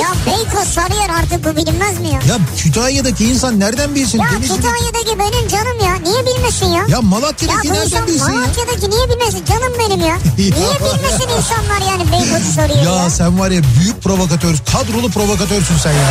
Ya Beykoz Sarıyer artık bu bilinmez mi ya? Ya Kütahya'daki insan nereden bilsin? Ya Denizli'deki- Kütahya'daki benim canım ya. Niye bilmesin ya? Ya Malatya'daki Ya nereden bilsin ya? Malatya'daki niye bilmesin? Canım benim ya. Niye bilmesin insanlar yani Beykoz'u soruyor ya? Ya sen var ya büyük provokatör, kadrolu provokatörsün sen ya.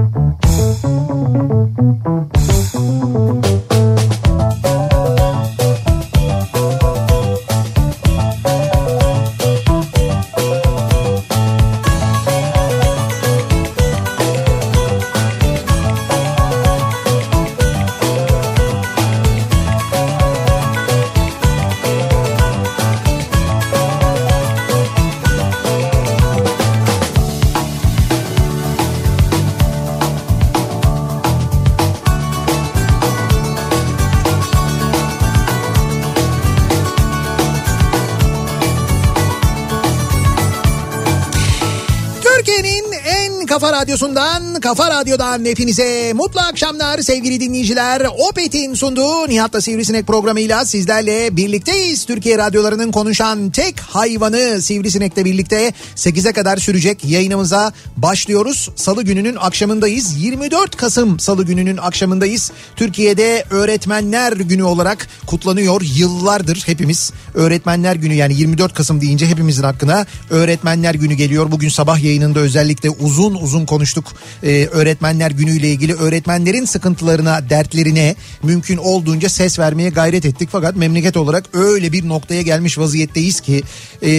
radyosundan, kafa radyodan hepinize mutlu akşamlar sevgili dinleyiciler. Opet'in sunduğu Nihat'la Sivrisinek programıyla sizlerle birlikteyiz. Türkiye radyolarının konuşan tek hayvanı Sivrisinek'le birlikte 8'e kadar sürecek yayınımıza başlıyoruz. Salı gününün akşamındayız. 24 Kasım Salı gününün akşamındayız. Türkiye'de Öğretmenler Günü olarak kutlanıyor yıllardır hepimiz. Öğretmenler Günü yani 24 Kasım deyince hepimizin hakkına Öğretmenler Günü geliyor. Bugün sabah yayınında özellikle uzun uzun konuştuk. Ee, öğretmenler Günü ile ilgili öğretmenlerin sıkıntılarına, dertlerine mümkün olduğunca ses vermeye gayret ettik. Fakat memleket olarak öyle bir noktaya gelmiş vaziyetteyiz ki e,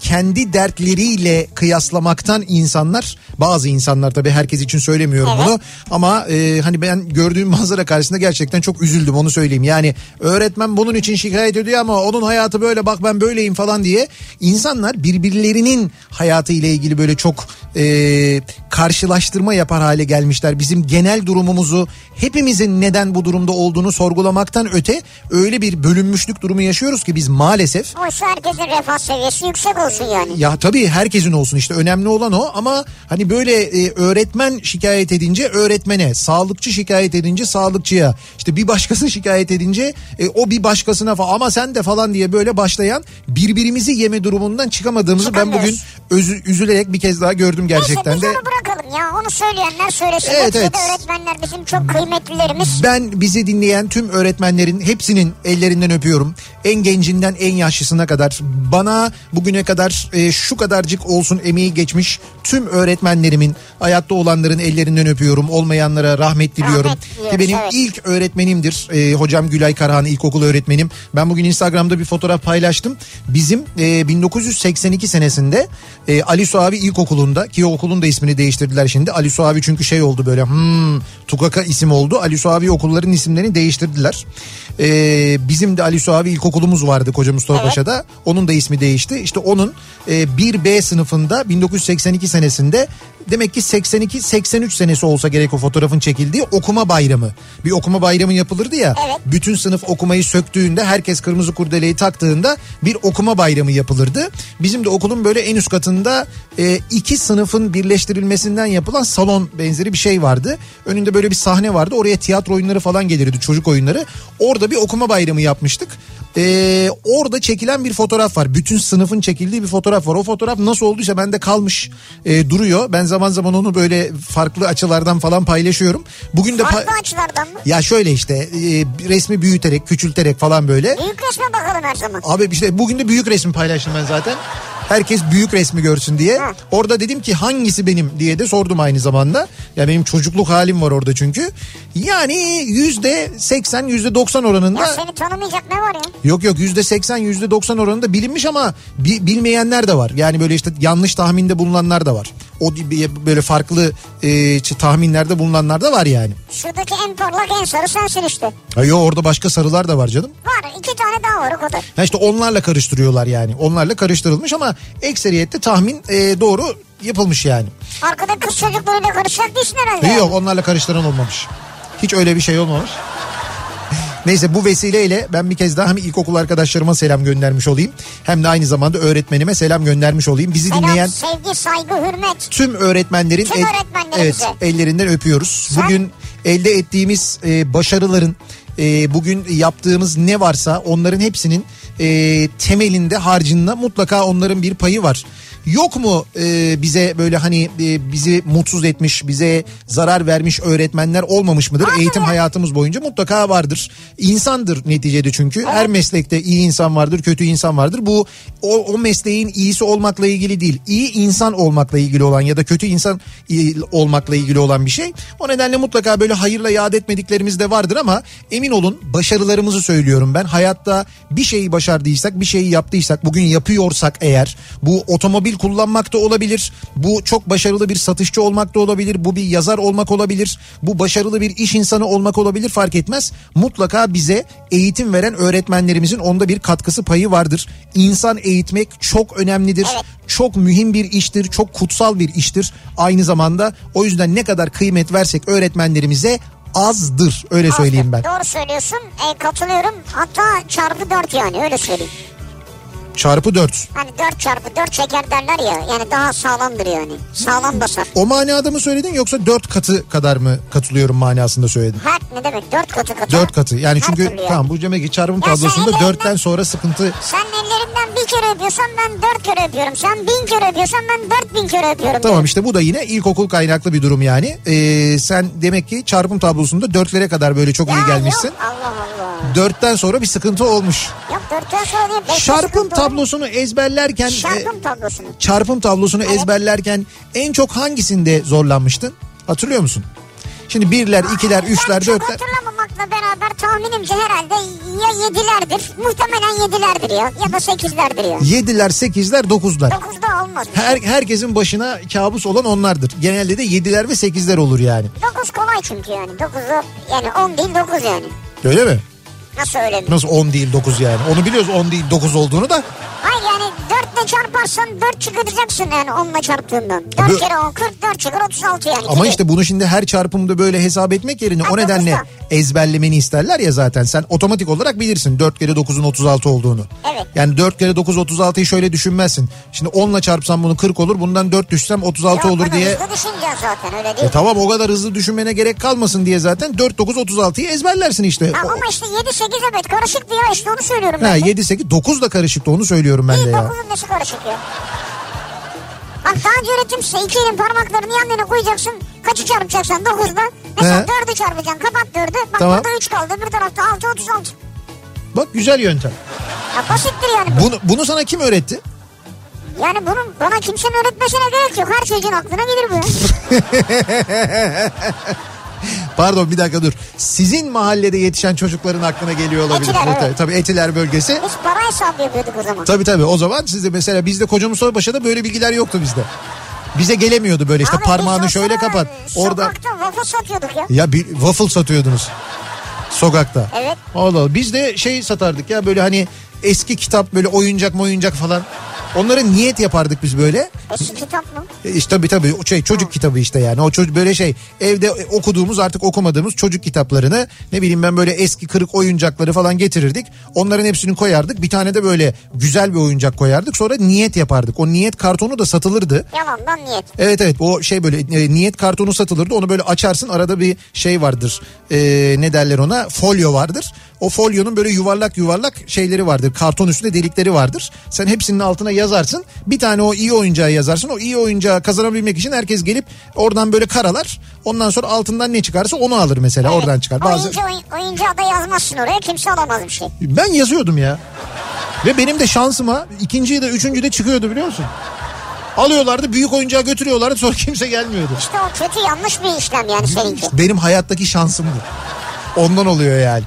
kendi dertleriyle kıyaslamaktan insanlar bazı insanlar tabii herkes için söylemiyorum Evet. bunu ama e, hani ben gördüğüm manzara karşısında gerçekten çok üzüldüm onu söyleyeyim. Yani öğretmen bunun için şikayet ediyor ama onun hayatı böyle bak ben böyleyim falan diye insanlar birbirlerinin hayatı ile ilgili böyle çok e, karşılaştırma yapar hale gelmişler. Bizim genel durumumuzu hepimizin neden bu durumda olduğunu sorgulamaktan öte öyle bir bölünmüşlük durumu yaşıyoruz ki biz maalesef Oysa herkesin refah seviyesi yüksek olsun yani. ya tabii herkesin olsun işte önemli olan o ama hani böyle e, öğretmen şikayet edince öğretmene, sağlıkçı şikayet edince sağlıkçıya, işte bir başkası şikayet edince e, o bir başkasına falan ama sen de falan diye böyle başlayan birbirimizi yeme durumundan çıkamadığımızı ben bugün özü- üzülerek bir kez daha gördüm gerçekten Neyse de. biz onu bırakalım ya. Onu söyleyenler söylesin. Evet, evet. öğretmenler bizim çok kıymetlilerimiz. Ben bizi dinleyen tüm öğretmenlerin hepsinin ellerinden öpüyorum. En gencinden en yaşlısına kadar bana bugüne kadar e, şu kadarcık olsun emeği geçmiş tüm öğretmenlerimin hayatta olanların ellerinden öpüyorum. Olmayanlara rahmet diliyorum. Rahmet diliyoruz, Ki benim evet. ilk öğretmenimdir e, hocam Gülay Karahan ilkokul öğretmenim. Ben bugün Instagram'da bir fotoğraf paylaştım. Bizim e, 1982 senesinde e, Ali Suavi İlkokulu'nda ki okulun da ismini değiştirdiler şimdi. Ali Suavi çünkü şey oldu böyle hmm, Tukaka isim oldu. Ali Suavi okulların isimlerini değiştirdiler. E, bizim de Ali Suavi İlkokulumuz vardı Koca Mustafa Evet. Paşa'da. Onun da ismi değişti. İşte onun e, 1B sınıfında 1982 senesinde demek ki 82-83 senesi olsa gerek o fotoğrafın çekildiği okuma bayramı. Bir okuma bayramı yapılırdı ya. Evet. Bütün sınıf okumayı söktüğünde herkes kırmızı kurdeleyi taktığında bir okuma bayramı yapılırdı. Bizim de okulun böyle en üst katında e, iki sınıfın birleştirilmesinden yapılan salon benzeri bir şey vardı. Önünde böyle bir sahne vardı. Oraya tiyatro oyunları falan gelirdi çocuk oyunları. Orada bir okuma bayramı yapmıştık. E, orada çekilen bir fotoğraf var. Bütün sınıfın çekildiği bir fotoğraf var. O fotoğraf nasıl olduysa bende kalmış e, duruyor. Ben zaman zaman onu böyle farklı açılardan falan paylaşıyorum. Bugün de pa- Farklı açılardan mı? ya şöyle işte e, resmi büyüterek küçülterek falan böyle. Büyük resme bakalım her zaman. Abi işte bugün de büyük resmi paylaştım ben zaten. Herkes büyük resmi görsün diye. Hı. Orada dedim ki hangisi benim diye de sordum aynı zamanda. Ya benim çocukluk halim var orada çünkü. Yani yüzde seksen yüzde doksan oranında. Ya seni tanımayacak ne var ya? Yok yok yüzde seksen yüzde doksan oranında bilinmiş ama bi- bilmeyenler de var. Yani böyle işte yanlış tahminde bulunanlar da var. O böyle farklı e, tahminlerde bulunanlar da var yani. Şuradaki en parlak en sarı sensin işte. Ha, yo orada başka sarılar da var canım. Var iki tane daha var o kadar. Ha işte onlarla karıştırıyorlar yani. Onlarla karıştırılmış ama ekseriyette tahmin e, doğru yapılmış yani. Arkada kız çocuklarıyla karışacak değilsin herhalde. Yok onlarla karıştıran olmamış. Hiç öyle bir şey olmamış. Neyse bu vesileyle ben bir kez daha hem ilkokul arkadaşlarıma selam göndermiş olayım. Hem de aynı zamanda öğretmenime selam göndermiş olayım. Bizi Selam, dinleyen sevgi, saygı, hürmet. tüm öğretmenlerin Tüm evet, ellerinden öpüyoruz. Sen- Bugün elde ettiğimiz e, başarıların e, bugün yaptığımız ne varsa onların hepsinin e, temelinde harcında mutlaka onların bir payı var. Yok mu e, bize böyle hani e, bizi mutsuz etmiş, bize zarar vermiş öğretmenler olmamış mıdır? Vardır Eğitim ya. hayatımız boyunca mutlaka vardır. İnsandır neticede çünkü. Her meslekte iyi insan vardır, kötü insan vardır. Bu o, o mesleğin iyisi olmakla ilgili değil. İyi insan olmakla ilgili olan ya da kötü insan i- olmakla ilgili olan bir şey. O nedenle mutlaka böyle hayırla yad etmediklerimiz de vardır ama emin olun başarılarımızı söylüyorum ben. Hayatta bir şeyi başardıysak, bir şeyi yaptıysak, bugün yapıyorsak eğer bu otomobil kullanmak da olabilir. Bu çok başarılı bir satışçı olmak da olabilir. Bu bir yazar olmak olabilir. Bu başarılı bir iş insanı olmak olabilir fark etmez. Mutlaka bize eğitim veren öğretmenlerimizin onda bir katkısı payı vardır. İnsan eğitmek çok önemlidir. Evet. Çok mühim bir iştir. Çok kutsal bir iştir. Aynı zamanda o yüzden ne kadar kıymet versek öğretmenlerimize azdır. Öyle söyleyeyim ben. Doğru söylüyorsun. E, katılıyorum. Hatta çarpı dört yani öyle söyleyeyim. Çarpı 4. Hani dört çarpı dört çeker derler ya. Yani daha sağlamdır yani. Sağlam basar. O manada mı söyledin yoksa 4 katı kadar mı katılıyorum manasında söyledin? Her ne demek dört katı katı. 4 katı. Yani Her çünkü yani. tamam bu demek ki çarpım tablosunda ellerinden- 4'ten sonra sıkıntı Sen ellerinden bir kere öpüyorsan ben dört kere öpüyorum. Sen bin kere öpüyorsan ben dört bin kere öpüyorum. Tamam işte bu da yine ilkokul kaynaklı bir durum yani. Ee, sen demek ki çarpım tablosunda dörtlere kadar böyle çok iyi Ya gelmişsin. Yok, Allah Allah. Dörtten sonra bir sıkıntı olmuş. Yok dörtten sonra değil. Çarpım olur. Tablosunu ezberlerken... e, Çarpım tablosunu. çarpım tablosunu ezberlerken en çok hangisinde zorlanmıştın? Hatırlıyor musun? Şimdi birler, ikiler, üçler, ben çok dörtler. hatırlamamakla beraber tahminimce herhalde ya yedilerdir. Muhtemelen yedilerdir ya. Ya da sekizlerdir ya. Yediler, sekizler, dokuzlar. Dokuzda olmaz. Her, herkesin başına kabus olan onlardır. Genelde de yediler ve sekizler olur yani. Dokuz kolay çünkü yani. Dokuzda yani on değil dokuz yani. Öyle mi? Nasıl öyle? Nasıl 10 değil 9 yani? Onu biliyoruz 10 değil 9 olduğunu da. Hayır yani dörtle çarparsan dört çıkartacaksın yani onunla çarptığından. Dört Abi- kere on kırk dört çıkar otuz altı yani. Ama işte bunu şimdi her çarpımda böyle hesap etmek yerine Ha, o nedenle dokuzda. Ezberlemeni isterler ya zaten. Sen otomatik olarak bilirsin 4 kere 9'un 36 olduğunu. Evet. Yani 4 kere 9 36'yı şöyle düşünmezsin. Şimdi 10 ile çarpsam bunu 40 olur. Bundan 4 düşsem 36 Yok, olur diye. Hızlı düşüneceksin zaten öyle değil. E tamam o kadar hızlı düşünmene gerek kalmasın diye zaten 4 9 36'yı ezberlersin işte. Ha, ama işte yedi sekiz evet karışık diyor işte onu söylüyorum Ha, ben. de. 7 8 9 da karışıktı onu söylüyorum ben de İyi ya. dokuzun nesi karışık ya? Bak daha önce öğretim iki elin parmaklarını yan yana koyacaksın. Kaçı çarpacaksın dokuzda? Mesela He. dördü çarpacaksın kapat dördü. Bak Tamam. burada üç kaldı bir tarafta altı otuz altı. Bak güzel yöntem. Ya basittir yani bu. Bunu, bunu sana kim öğretti? Yani bunun bana kimsenin öğretmesine gerek yok. Her çocuğun aklına gelir bu ya. Pardon bir dakika dur. Sizin mahallede yetişen çocukların aklına geliyor olabilir. Etiler, evet. Tabii, Etiler bölgesi. Biz para hesabı yapıyorduk o zaman. Tabii tabii o zaman sizde mesela bizde kocamız Sorbaşı'da böyle bilgiler yoktu bizde. Bize gelemiyordu böyle işte Abi parmağını şöyle kapat. Orada waffle satıyorduk ya. ya bir waffle satıyordunuz sokakta. Evet. Allah Allah. Biz de şey satardık ya böyle hani eski kitap böyle oyuncak mı oyuncak falan. Onlara niyet yapardık biz böyle. Eski kitap mı? E İşte tabii tabii o şey çocuk kitabı işte yani o çocuk böyle şey evde okuduğumuz artık okumadığımız çocuk kitaplarını ne bileyim ben böyle eski kırık oyuncakları falan getirirdik. Onların hepsini koyardık. Bir tane de böyle güzel bir oyuncak koyardık. Sonra niyet yapardık. O niyet kartonu da satılırdı. Yalandan niyet. Evet evet o şey böyle e, niyet kartonu satılırdı. Onu böyle açarsın arada bir şey vardır. E, ne derler ona? Folyo vardır. O folyonun böyle yuvarlak yuvarlak şeyleri vardır. Karton üstünde delikleri vardır. Sen hepsinin altına yazarsın. Bir tane o iyi oyuncağı yazarsın. O iyi oyuncağı kazanabilmek için herkes gelip oradan böyle karalar. Ondan sonra altından ne çıkarsa onu alır mesela. Oradan çıkar. Bazı Oyuncu, oyun, oyuncağı da yazmazsın oraya kimse alamaz bir şey. ben yazıyordum ya. Ve benim de şansıma ikinci de üçüncü de çıkıyordu biliyor musun? Alıyorlardı büyük oyuncağı götürüyorlardı sonra kimse gelmiyordu. İşte o kötü yanlış bir işlem yani seninki. Benim hayattaki şansım bu. Ondan oluyor yani.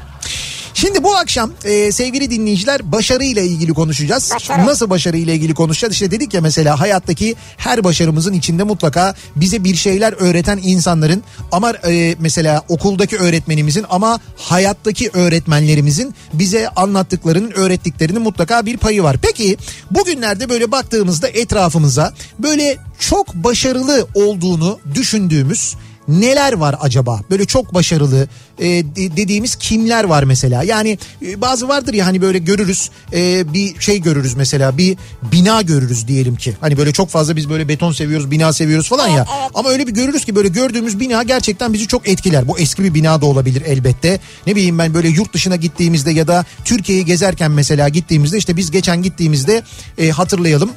Şimdi bu akşam e, sevgili dinleyiciler başarıyla ilgili konuşacağız. Başarı. Nasıl başarıyla ilgili konuşacağız? İşte dedik ya mesela hayattaki her başarımızın içinde mutlaka bize bir şeyler öğreten insanların ama e, mesela okuldaki öğretmenimizin ama hayattaki öğretmenlerimizin bize anlattıklarının öğrettiklerinin mutlaka bir payı var. Peki bugünlerde böyle baktığımızda etrafımıza böyle çok başarılı olduğunu düşündüğümüz neler var acaba? Böyle çok başarılı e, de- dediğimiz kimler var mesela? Yani e, bazı vardır ya hani böyle görürüz e, bir şey görürüz mesela bir bina görürüz diyelim ki. Hani böyle çok fazla biz böyle beton seviyoruz bina seviyoruz falan ya. Ama öyle bir görürüz ki böyle gördüğümüz bina gerçekten bizi çok etkiler. Bu eski bir bina da olabilir elbette. Ne bileyim ben böyle yurt dışına gittiğimizde ya da Türkiye'yi gezerken mesela gittiğimizde işte biz geçen gittiğimizde e, hatırlayalım.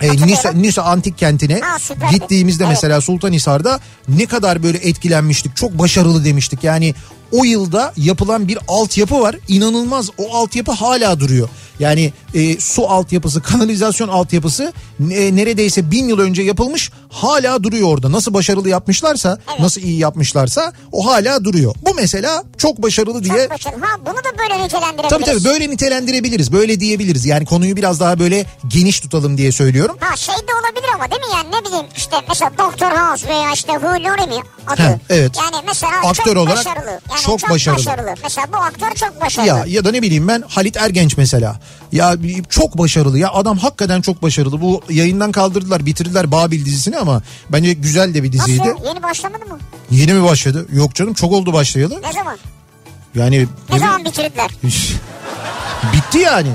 E. Nisa, Nisa Antik Kenti'ne Ha, gittiğimizde Evet. mesela Sultanhisar'da ne kadar böyle etkilenmiştik. Çok başarılı demiştik. Yani o yılda yapılan bir altyapı var. İnanılmaz o altyapı hala duruyor. Yani e, su altyapısı, kanalizasyon altyapısı e, neredeyse bin yıl önce yapılmış hala duruyor orada. Nasıl başarılı yapmışlarsa, nasıl iyi yapmışlarsa o hala duruyor. Bu mesela çok başarılı diye Çok başarılı. Ha bunu da böyle nitelendirebiliriz. Tabii tabii böyle nitelendirebiliriz. Böyle diyebiliriz. Yani konuyu biraz daha böyle geniş tutalım diye söylüyorum. Ha şey de olabilir ama değil mi yani ne bileyim işte mesela Doktor House veya işte Laurie mi adı? Heh, evet. Yani mesela Aktör çok olarak başarılı. Yani çok çok, başarılı. Mesela bu aktör çok başarılı. Ya ya da ne bileyim ben Halit Ergenç mesela. Ya çok başarılı ya adam hakikaten çok başarılı. Bu yayından kaldırdılar bitirdiler Babil dizisini ama bence güzel de bir diziydi. Nasıl? Yeni başlamadı mı? Yeni mi başladı? Yok canım çok oldu başlayalı. Ne zaman? Yani Ne zaman bitirdiler? bitti yani.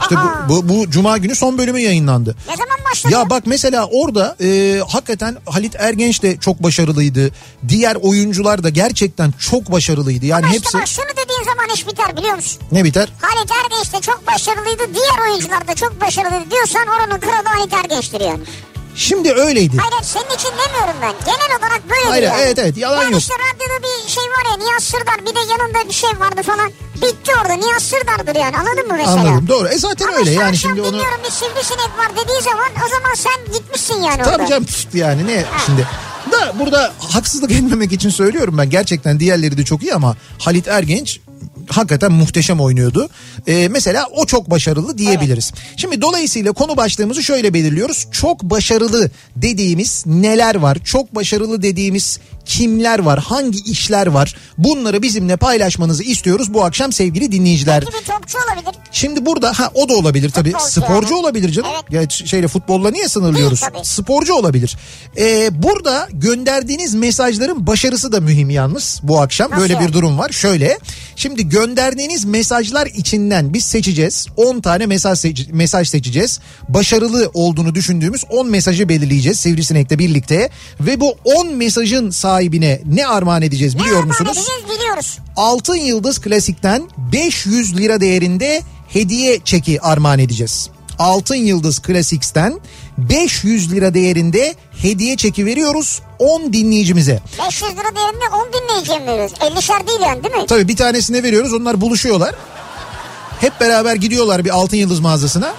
İşte Aha. bu, bu, bu cuma günü son bölümü yayınlandı. Ne zaman başladı? Ya bak mesela orada e, hakikaten Halit Ergenç de çok başarılıydı. Diğer oyuncular da gerçekten çok başarılıydı. Yani Ama hepsi işte bak şunu dediğin zaman iş biter biliyor musun? ne biter? Halit Ergenç de çok başarılıydı. Diğer oyuncular da çok başarılıydı diyorsan oranın kralı Halit Ergenç'tir yani. Şimdi öyleydi. Hayır senin için demiyorum ben. Genel olarak böyle Hayır, yani. evet, evet, yalan yani yok. işte radyoda bir şey var ya Nihat Sırdar bir de yanında bir şey vardı falan. Bitti orada Nihat Sırdar'dır yani anladın mı mesela? Anladım doğru. E zaten Ama öyle yani şimdi onu dinliyorum bir sivrisinek var dediği zaman o zaman sen gitmişsin yani orada. Tabii canım pst yani ne şimdi. Da burada haksızlık etmemek için söylüyorum ben. Gerçekten diğerleri de çok iyi ama Halit Ergenç hakikaten muhteşem oynuyordu. Ee, mesela o çok başarılı diyebiliriz. Şimdi dolayısıyla konu başlığımızı şöyle belirliyoruz. Çok başarılı dediğimiz neler var? Çok başarılı dediğimiz kimler var? Hangi işler var? Bunları bizimle paylaşmanızı istiyoruz bu akşam sevgili dinleyiciler. Belki bir topçu olabilir. Şimdi burada ha o da olabilir tabii. Futbolcu Sporcu yani. olabilir canım. Evet. Ya şeyle futbolla niye sınırlıyoruz? Değil tabii. Sporcu olabilir. Ee, burada gönderdiğiniz mesajların başarısı da mühim yalnız bu akşam. Nasıl Böyle bir durum var. Şöyle. Şimdi gönderdiğiniz mesajlar içinden biz seçeceğiz. 10 tane mesaj seç- mesaj seçeceğiz. Başarılı olduğunu düşündüğümüz 10 mesajı belirleyeceğiz Sivrisinek'le birlikte ve bu 10 mesajın sahibine ne armağan edeceğiz biliyor ne armağan musunuz? edeceğiz biliyoruz. Altın Yıldız Klasik'ten 500 lira değerinde hediye çeki armağan edeceğiz. Altın Yıldız Klasik'ten 500 lira değerinde hediye çeki veriyoruz 10 dinleyicimize. 500 lira değerinde 10 dinleyiciye mi veriyoruz? 50'şer değil yani değil mi? Tabii bir tanesine veriyoruz onlar buluşuyorlar. Hep beraber gidiyorlar bir Altın Yıldız mağazasına.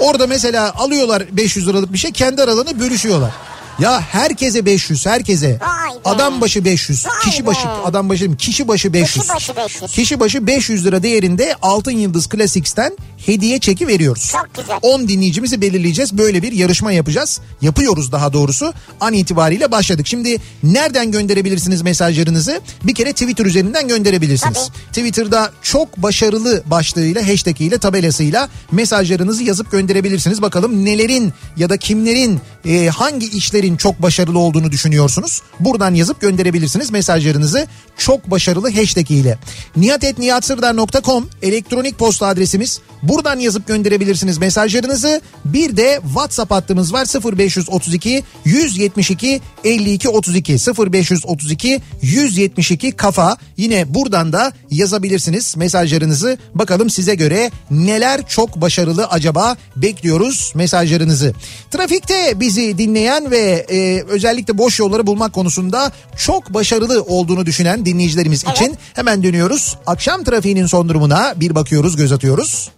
Orada mesela alıyorlar 500 liralık bir şey kendi aralarında bölüşüyorlar. Ya herkese 500 herkese. Vay be. Adam başı 500. Vay Kişi başı be. adam başı değil kişi başı 500. Kişi başı 500. Kişi başı 500 lira değerinde Altın Yıldız Classics'ten hediye çeki veriyoruz. Çok güzel. 10 dinleyicimizi belirleyeceğiz. Böyle bir yarışma yapacağız. Yapıyoruz daha doğrusu. An itibariyle başladık. Şimdi nereden gönderebilirsiniz mesajlarınızı? Bir kere Twitter üzerinden gönderebilirsiniz. Tabii. Twitter'da çok başarılı başlığıyla, hashtag ile, tabelasıyla mesajlarınızı yazıp gönderebilirsiniz. Bakalım nelerin ya da kimlerin e, hangi işlerin çok başarılı olduğunu düşünüyorsunuz. Buradan yazıp gönderebilirsiniz mesajlarınızı. Çok başarılı hashtag ile. nihatetnihatsırdar.com elektronik posta adresimiz. Buradan yazıp gönderebilirsiniz mesajlarınızı. Bir de WhatsApp hattımız var 0532 172 52 32 0532 172 kafa. Yine buradan da yazabilirsiniz mesajlarınızı. Bakalım size göre neler çok başarılı acaba bekliyoruz mesajlarınızı. Trafikte bizi dinleyen ve e, özellikle boş yolları bulmak konusunda çok başarılı olduğunu düşünen dinleyicilerimiz için hemen dönüyoruz. Akşam trafiğinin son durumuna bir bakıyoruz göz atıyoruz.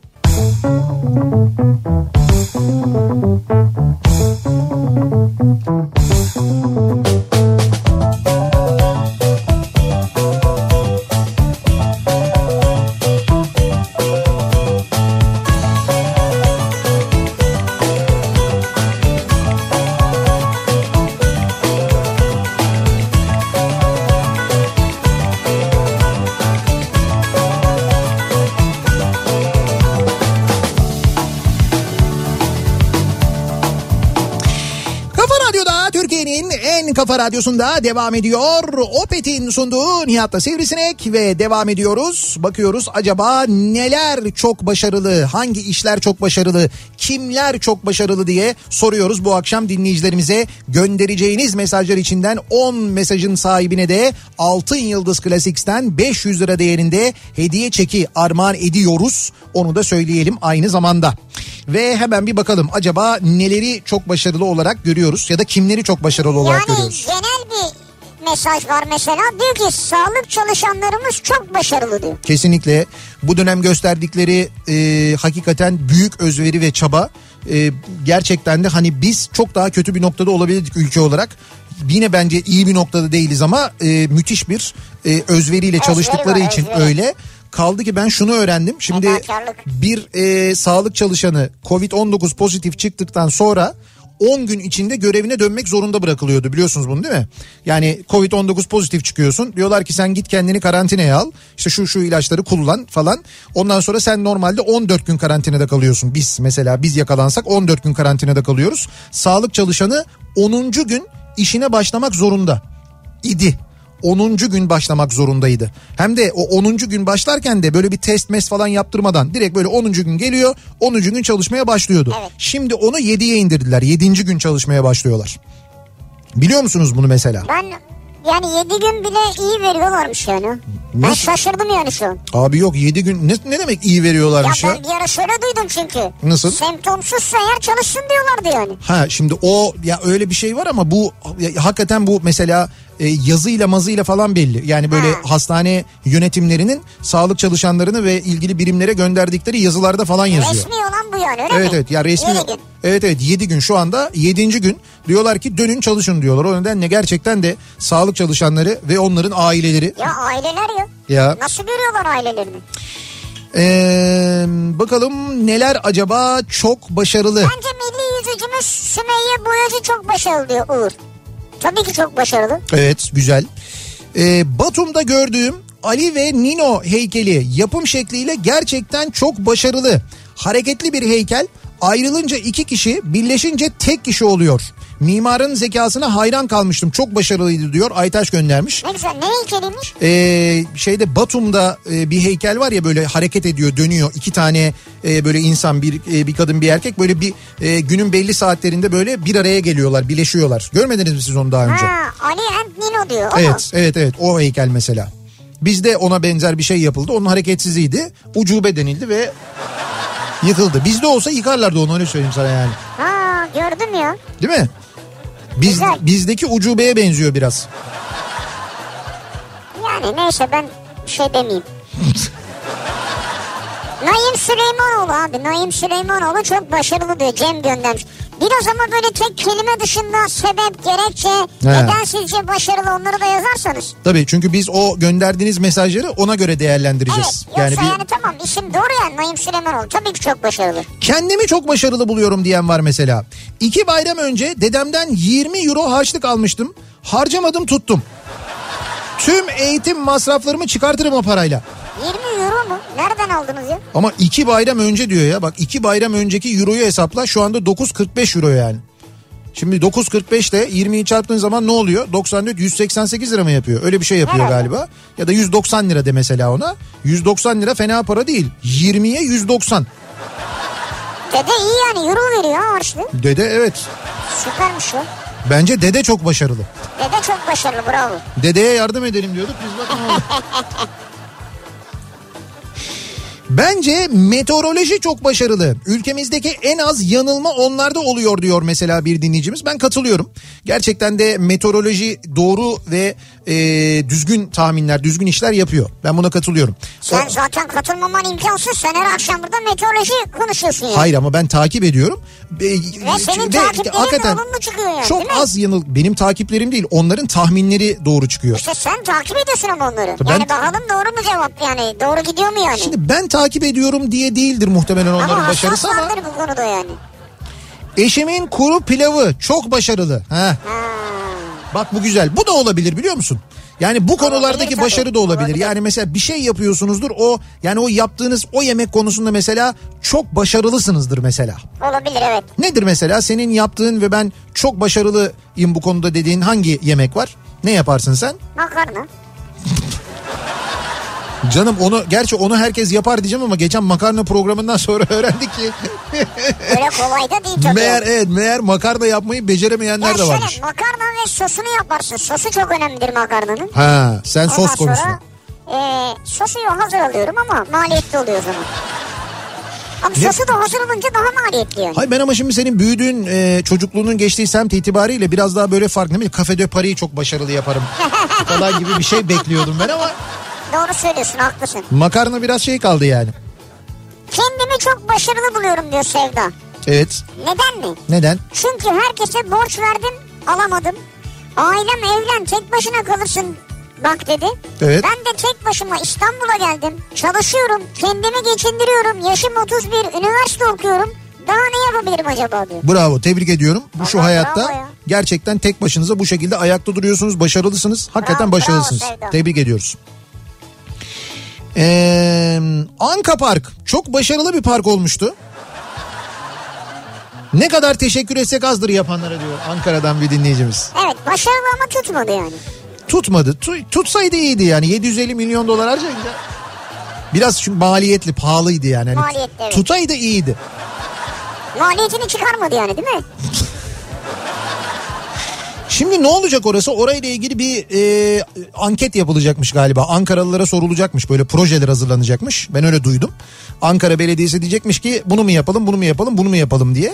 Kafa kafa radyosunda devam ediyor. Opet'in sunduğu Nihat'la Sivrisinek ve devam ediyoruz. Bakıyoruz acaba neler çok başarılı, hangi işler çok başarılı, kimler çok başarılı diye soruyoruz bu akşam dinleyicilerimize. Göndereceğiniz mesajlar içinden 10 mesajın sahibine de Altın Yıldız Classics'ten 500 lira değerinde hediye çeki armağan ediyoruz. Onu da söyleyelim aynı zamanda. Ve hemen bir bakalım acaba neleri çok başarılı olarak görüyoruz ya da kimleri çok başarılı olarak Yani görüyoruz. genel bir mesaj var mesela. Diyor ki sağlık çalışanlarımız çok başarılı diyor. Kesinlikle bu dönem gösterdikleri e, hakikaten büyük özveri ve çaba e, gerçekten de hani biz çok daha kötü bir noktada olabilirdik ülke olarak. Yine bence iyi bir noktada değiliz ama e, müthiş bir e, özveriyle çalıştıkları var, için özveri. öyle. Kaldı ki ben şunu öğrendim. Şimdi bir e, sağlık çalışanı Covid-19 pozitif çıktıktan sonra 10 gün içinde görevine dönmek zorunda bırakılıyordu biliyorsunuz bunu değil mi? Yani Covid-19 pozitif çıkıyorsun diyorlar ki sen git kendini karantinaya al işte şu şu ilaçları kullan falan ondan sonra sen normalde 14 gün karantinada kalıyorsun biz mesela biz yakalansak 14 gün karantinada kalıyoruz sağlık çalışanı 10. gün işine başlamak zorunda idi. 10. gün başlamak zorundaydı. Hem de o 10. gün başlarken de böyle bir test mes falan yaptırmadan direkt böyle 10. gün geliyor 10. gün çalışmaya başlıyordu. Evet. Şimdi onu 7'ye indirdiler. 7. gün çalışmaya başlıyorlar. Biliyor musunuz bunu mesela? Ben yani 7 gün bile iyi veriyorlarmış yani. Ben Nasıl? şaşırdım yani şu an. Abi yok 7 gün ne, ne demek iyi Ya veriyorlarmış ya? ben bir ara şöyle duydum çünkü. Nasıl? Semptomsuzsa eğer çalışsın diyorlardı yani. Ha şimdi o ya öyle bir şey var ama bu ya, hakikaten bu mesela e, yazıyla mazıyla falan belli. Yani böyle Ha. hastane yönetimlerinin sağlık çalışanlarını ve ilgili birimlere gönderdikleri yazılarda falan yazıyor. Resmi olan bu yani öyle Evet mi? evet ya resmi Yedi gün. Evet evet 7 gün şu anda 7. gün diyorlar ki dönün çalışın diyorlar. O nedenle gerçekten de sağlık çalışanları ve onların aileleri Ya aileler ya. ya Nasıl görüyorlar ailelerini? Ee, bakalım neler acaba çok başarılı. Bence milli yüzücümüz Sümeyye Boyacı çok başarılı diyor Uğur. Tabii ki çok başarılı. Evet güzel. Ee, Batum'da gördüğüm Ali ve Nino heykeli yapım şekliyle gerçekten çok başarılı. Hareketli bir heykel ayrılınca iki kişi birleşince tek kişi oluyor. Mimarın zekasına hayran kalmıştım. Çok başarılıydı diyor. Aytaş göndermiş. Ne güzel ne heykeliymiş? Ee, şeyde Batum'da e, bir heykel var ya böyle hareket ediyor dönüyor iki tane e, böyle insan bir e, bir kadın bir erkek böyle bir e, günün belli saatlerinde böyle bir araya geliyorlar birleşiyorlar görmediniz mi siz onu daha önce? Ha Ali and Nino diyor. O mu? Evet evet evet o heykel mesela. Bizde ona benzer bir şey yapıldı onun hareketsizliğiydi ucube denildi ve yıkıldı. Bizde olsa yıkarlardı onu öyle söyleyeyim sana yani Ha gördüm ya. değil mi? Biz, Güzel. bizdeki ucubeye benziyor biraz. Yani neyse ben şey demeyeyim. Naim Süleymanoğlu abi. Naim Süleymanoğlu çok başarılı diyor. Cem göndermiş. Biraz ama böyle tek kelime dışında sebep, gerekçe, neden sizce başarılı onları da yazarsanız. Tabii çünkü biz o gönderdiğiniz mesajları ona göre Evet. değerlendireceğiz. Yoksa yani yani, bir tamam isim doğru yani Naim Süleymanoğlu. Tabii ki çok başarılı. kendimi çok başarılı buluyorum diyen var mesela. İki bayram önce dedemden 20 euro harçlık almıştım. Harcamadım tuttum. Tüm eğitim masraflarımı çıkartırım o parayla. 20 euro mu? Nereden aldınız ya? Ama iki bayram önce diyor ya bak iki bayram önceki euroyu hesapla şu anda 9.45 euro yani. Şimdi 9.45 ile 20'yi çarptığın zaman ne oluyor? 94 188 lira mı yapıyor? Öyle bir şey yapıyor Herhalde. galiba. Ya da 190 lira de mesela ona. 190 lira fena para değil. 20'ye 190. Dede iyi yani euro veriyor ha harçlı. Dede evet. Süpermiş o. Bence dede çok başarılı. Dede çok başarılı bravo. Dedeye yardım edelim diyorduk biz bakın. Bence meteoroloji çok başarılı. Ülkemizdeki en az yanılma onlarda oluyor diyor mesela bir dinleyicimiz. Ben katılıyorum. Gerçekten de meteoroloji doğru ve e, düzgün tahminler, düzgün işler yapıyor. Ben buna katılıyorum. Sen o... zaten katılmaman imkansız. Sen her akşam burada meteoroloji konuşuyorsun yani. Hayır ama ben takip ediyorum. Ve senin ve, takiplerin hakikaten olumlu çıkıyor yani Çok az yanıl. Benim takiplerim değil onların tahminleri doğru çıkıyor. İşte sen takip ediyorsun ama onları. Ben... Yani bakalım doğru mu cevap yani doğru gidiyor mu yani? Şimdi ben takip ediyorum diye değildir muhtemelen onların ama başarısı ama. Ama bu konuda yani. Eşimin kuru pilavı çok başarılı. Ha. Bak bu güzel. Bu da olabilir biliyor musun? Yani bu konulardaki başarı da olabilir. Yani mesela bir şey yapıyorsunuzdur o yani o yaptığınız o yemek konusunda mesela çok başarılısınızdır mesela. Olabilir evet. Nedir mesela senin yaptığın ve ben çok başarılıyım bu konuda dediğin hangi yemek var? Ne yaparsın sen? Makarna. Canım onu gerçi onu herkes yapar diyeceğim ama geçen makarna programından sonra öğrendik ki. Öyle kolay da değil tabii. Meğer evet meğer makarna yapmayı beceremeyenler ya de varmış. Şöyle, makarna ve sosunu yaparsın. Sosu çok önemlidir makarnanın. Ha sen Ondan sos konusunda. E, sosu hazır alıyorum ama maliyetli oluyor o zaman. Ama ne? sosu da hazır olunca daha maliyetli yani. Hayır ben ama şimdi senin büyüdüğün e, çocukluğunun geçtiği semt itibariyle biraz daha böyle farklı. Değil mi? Kafe de Paris'i çok başarılı yaparım falan gibi bir şey bekliyordum ben ama Doğru söylüyorsun haklısın. Makarna biraz şey kaldı yani. Kendimi çok başarılı buluyorum diyor Sevda. Evet. Neden mi? Neden? Çünkü herkese borç verdim alamadım. Ailem evlen tek başına kalırsın bak dedi. Evet. Ben de tek başıma İstanbul'a geldim. Çalışıyorum, kendimi geçindiriyorum. Yaşım 31, üniversite okuyorum. Daha ne yapabilirim acaba diyor. Bravo tebrik ediyorum. Bu Allah, şu hayatta gerçekten tek başınıza bu şekilde ayakta duruyorsunuz. Başarılısınız. Hakikaten bravo, başarılısınız. Bravo, tebrik ediyoruz. Ee, Anka Park çok başarılı bir park olmuştu. Ne kadar teşekkür etsek azdır yapanlara diyor Ankara'dan bir dinleyicimiz. Evet başarılı ama tutmadı yani. Tutmadı. Tu, tutsaydı iyiydi yani 750 milyon dolar harcayınca. Biraz çünkü maliyetli pahalıydı yani. yani Maliyetli evet. Tutaydı iyiydi. Maliyetini çıkarmadı yani değil mi? Şimdi ne olacak orası? Orayla ilgili bir e, anket yapılacakmış galiba. Ankaralılara sorulacakmış böyle projeler hazırlanacakmış. Ben öyle duydum. Ankara Belediyesi diyecekmiş ki bunu mu yapalım bunu mu yapalım bunu mu yapalım diye.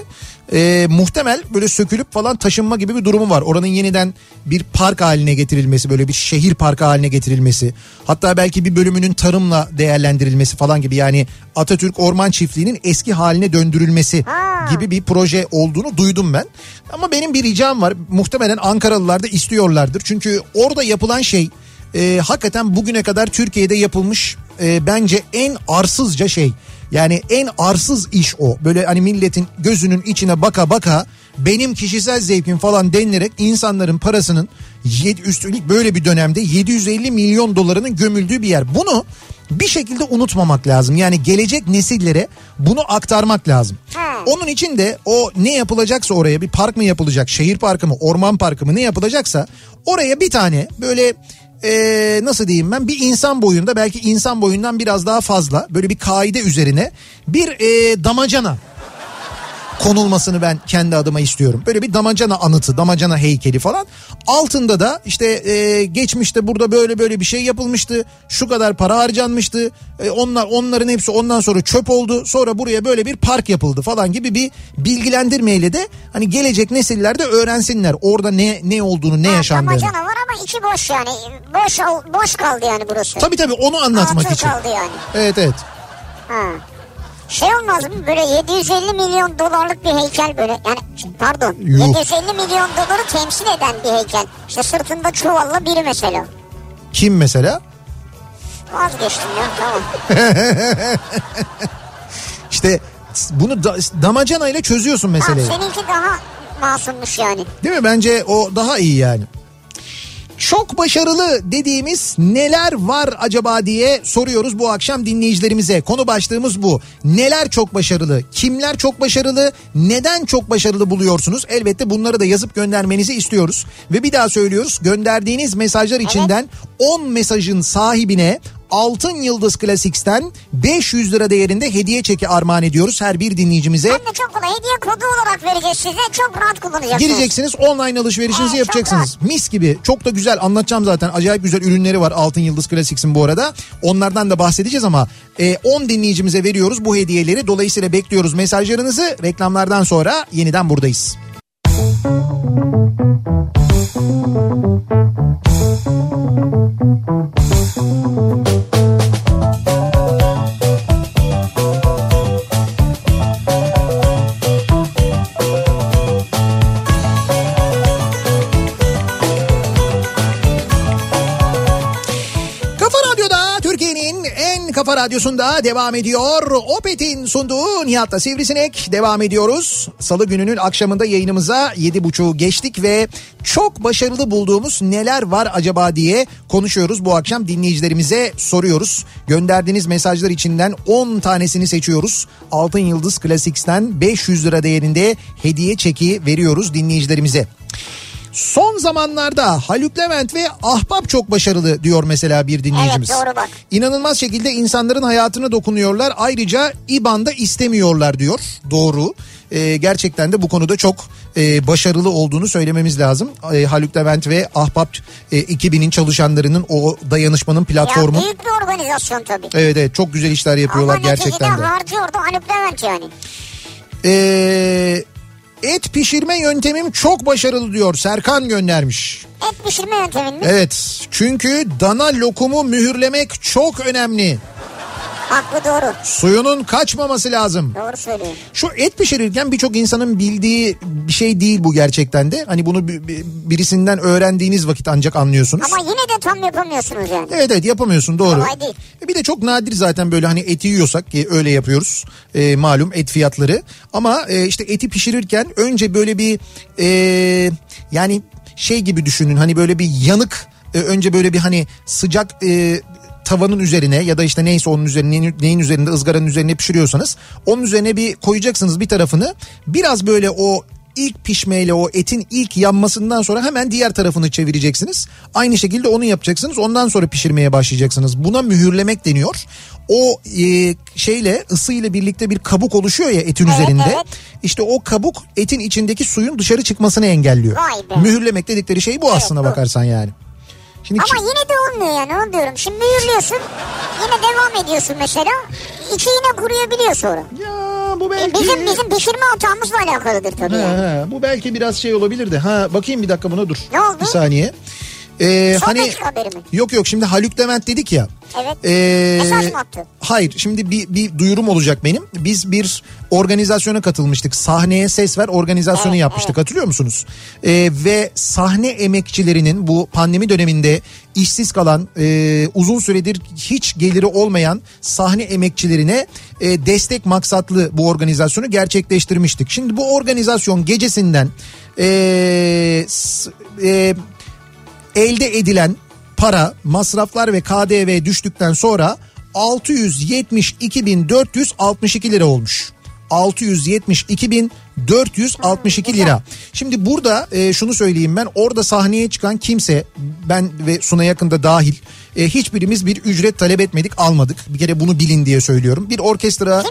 E, muhtemel böyle sökülüp falan taşınma gibi bir durumu var. Oranın yeniden bir park haline getirilmesi böyle bir şehir parkı haline getirilmesi. Hatta belki bir bölümünün tarımla değerlendirilmesi falan gibi yani Atatürk Orman Çiftliği'nin eski haline döndürülmesi gibi bir proje olduğunu duydum ben. Ama benim bir ricam var. Muhtemelen Ankaralılar da istiyorlardır. Çünkü orada yapılan şey e, hakikaten bugüne kadar Türkiye'de yapılmış e, bence en arsızca şey. Yani en arsız iş o. Böyle hani milletin gözünün içine baka baka benim kişisel zevkim falan denilerek insanların parasının üstelik böyle bir dönemde 750 milyon dolarının gömüldüğü bir yer. Bunu bir şekilde unutmamak lazım. Yani gelecek nesillere bunu aktarmak lazım. Onun için de o ne yapılacaksa oraya bir park mı yapılacak, şehir parkı mı, orman parkı mı ne yapılacaksa oraya bir tane böyle ee, nasıl diyeyim ben bir insan boyunda belki insan boyundan biraz daha fazla böyle bir kaide üzerine bir e, damacana konulmasını ben kendi adıma istiyorum. Böyle bir damacana anıtı, damacana heykeli falan. Altında da işte e, geçmişte burada böyle böyle bir şey yapılmıştı. Şu kadar para harcanmıştı. E, onlar onların hepsi ondan sonra çöp oldu. Sonra buraya böyle bir park yapıldı falan gibi bir bilgilendirmeyle de hani gelecek nesiller de öğrensinler. Orada ne ne olduğunu, ne ha, yaşandığını. Damacana var ama içi boş yani. Boş boş kaldı yani burası. Tabii tabii onu anlatmak Atıl için. kaldı yani. Evet evet. Ha. Şey olmaz mı böyle 750 milyon dolarlık bir heykel böyle yani pardon Yuh. 750 milyon doları temsil eden bir heykel. İşte sırtında çuvalla biri mesela. Kim mesela? Vazgeçtim ya tamam. İşte bunu da, damacana ile çözüyorsun meseleyi. Ha, seninki daha masummuş yani. Değil mi? Bence o daha iyi yani. Çok başarılı dediğimiz neler var acaba diye soruyoruz bu akşam dinleyicilerimize. Konu başlığımız bu. Neler çok başarılı? Kimler çok başarılı? Neden çok başarılı buluyorsunuz? Elbette bunları da yazıp göndermenizi istiyoruz. Ve bir daha söylüyoruz. Gönderdiğiniz mesajlar içinden 10 mesajın sahibine Altın Yıldız Classics'ten 500 lira değerinde hediye çeki armağan ediyoruz her bir dinleyicimize. Hem de çok kolay hediye kodu olarak vereceğiz size. Çok rahat kullanacaksınız. Gireceksiniz online alışverişinizi Aa, yapacaksınız. Mis gibi çok da güzel anlatacağım zaten. Acayip güzel ürünleri var Altın Yıldız Classics'in bu arada. Onlardan da bahsedeceğiz ama e, 10 dinleyicimize veriyoruz bu hediyeleri. Dolayısıyla bekliyoruz mesajlarınızı. Reklamlardan sonra yeniden buradayız. Kafa kafa radyosunda devam ediyor. Opet'in sunduğu Nihat'la Sivrisinek devam ediyoruz. Salı gününün akşamında yayınımıza 7.30'u geçtik ve çok başarılı bulduğumuz neler var acaba diye konuşuyoruz. Bu akşam dinleyicilerimize soruyoruz. Gönderdiğiniz mesajlar içinden 10 tanesini seçiyoruz. Altın Yıldız Classics'ten 500 lira değerinde hediye çeki veriyoruz dinleyicilerimize. Son zamanlarda Haluk Levent ve Ahbap çok başarılı diyor mesela bir dinleyicimiz. Evet, doğru bak. İnanılmaz şekilde insanların hayatına dokunuyorlar. Ayrıca İBAN'da istemiyorlar diyor. Doğru. Ee, gerçekten de bu konuda çok e, başarılı olduğunu söylememiz lazım. E, Haluk Levent ve Ahbap e, ekibinin çalışanlarının o dayanışmanın platformu. Ya büyük bir organizasyon tabii. Evet evet çok güzel işler yapıyorlar Ama gerçekten neticede de. harcıyordu Haluk Levent yani. Ee, et pişirme yöntemim çok başarılı diyor Serkan göndermiş. Et pişirme yöntemin mi? Evet çünkü dana lokumu mühürlemek çok önemli. Haklı doğru. Suyunun kaçmaması lazım. Doğru söylüyor. Şu et pişirirken birçok insanın bildiği bir şey değil bu gerçekten de. Hani bunu bi- bi- birisinden öğrendiğiniz vakit ancak anlıyorsunuz. Ama yine de tam yapamıyorsunuz yani. Evet evet yapamıyorsun doğru. Kolay değil. E Bir de çok nadir zaten böyle hani eti yiyorsak ki öyle yapıyoruz. E, malum et fiyatları. Ama e, işte eti pişirirken önce böyle bir e, yani şey gibi düşünün hani böyle bir yanık e, önce böyle bir hani sıcak e, tavanın üzerine ya da işte neyse onun üzerine neyin, üzerinde ızgaranın üzerine pişiriyorsanız onun üzerine bir koyacaksınız bir tarafını biraz böyle o ilk pişmeyle o etin ilk yanmasından sonra hemen diğer tarafını çevireceksiniz. Aynı şekilde onu yapacaksınız. Ondan sonra pişirmeye başlayacaksınız. Buna mühürlemek deniyor. O e, şeyle ısıyla birlikte bir kabuk oluşuyor ya etin Evet, üzerinde. evet. İşte o kabuk etin içindeki suyun dışarı çıkmasını engelliyor. Mühürlemek dedikleri şey bu aslında bu. bakarsan yani. Şimdi Ama ki- yine de olmuyor yani onu diyorum. Şimdi mühürlüyorsun yine devam ediyorsun mesela. İçi yine kuruyabiliyor sonra. ya bu E, belki Bizim bizim pişirme hatamızla alakalıdır tabii. Ha, yani. ha, bu belki biraz şey olabilir de. Ha bakayım bir dakika buna dur. Ne oldu? Bir saniye. Ee, Son hani dakika haberi mi? yok yok şimdi Haluk Levent dedik ya. Evet. Ee, Mesaj mı attı? Hayır şimdi bir, bir duyurum olacak benim. Biz bir organizasyona katılmıştık. Sahneye ses ver organizasyonu Evet, yapmıştık hatırlıyor musunuz? Ee, ve sahne emekçilerinin bu pandemi döneminde işsiz kalan e, uzun süredir hiç geliri olmayan sahne emekçilerine e, destek maksatlı bu organizasyonu gerçekleştirmiştik. Şimdi bu organizasyon gecesinden e, e, elde edilen para, masraflar ve KDV düştükten sonra 672.462 lira olmuş. 672.462 lira. Şimdi burada e, şunu söyleyeyim ben orada sahneye çıkan kimse ben ve Suna yakında dahil e, hiçbirimiz bir ücret talep etmedik almadık. Bir kere bunu bilin diye söylüyorum. Bir orkestra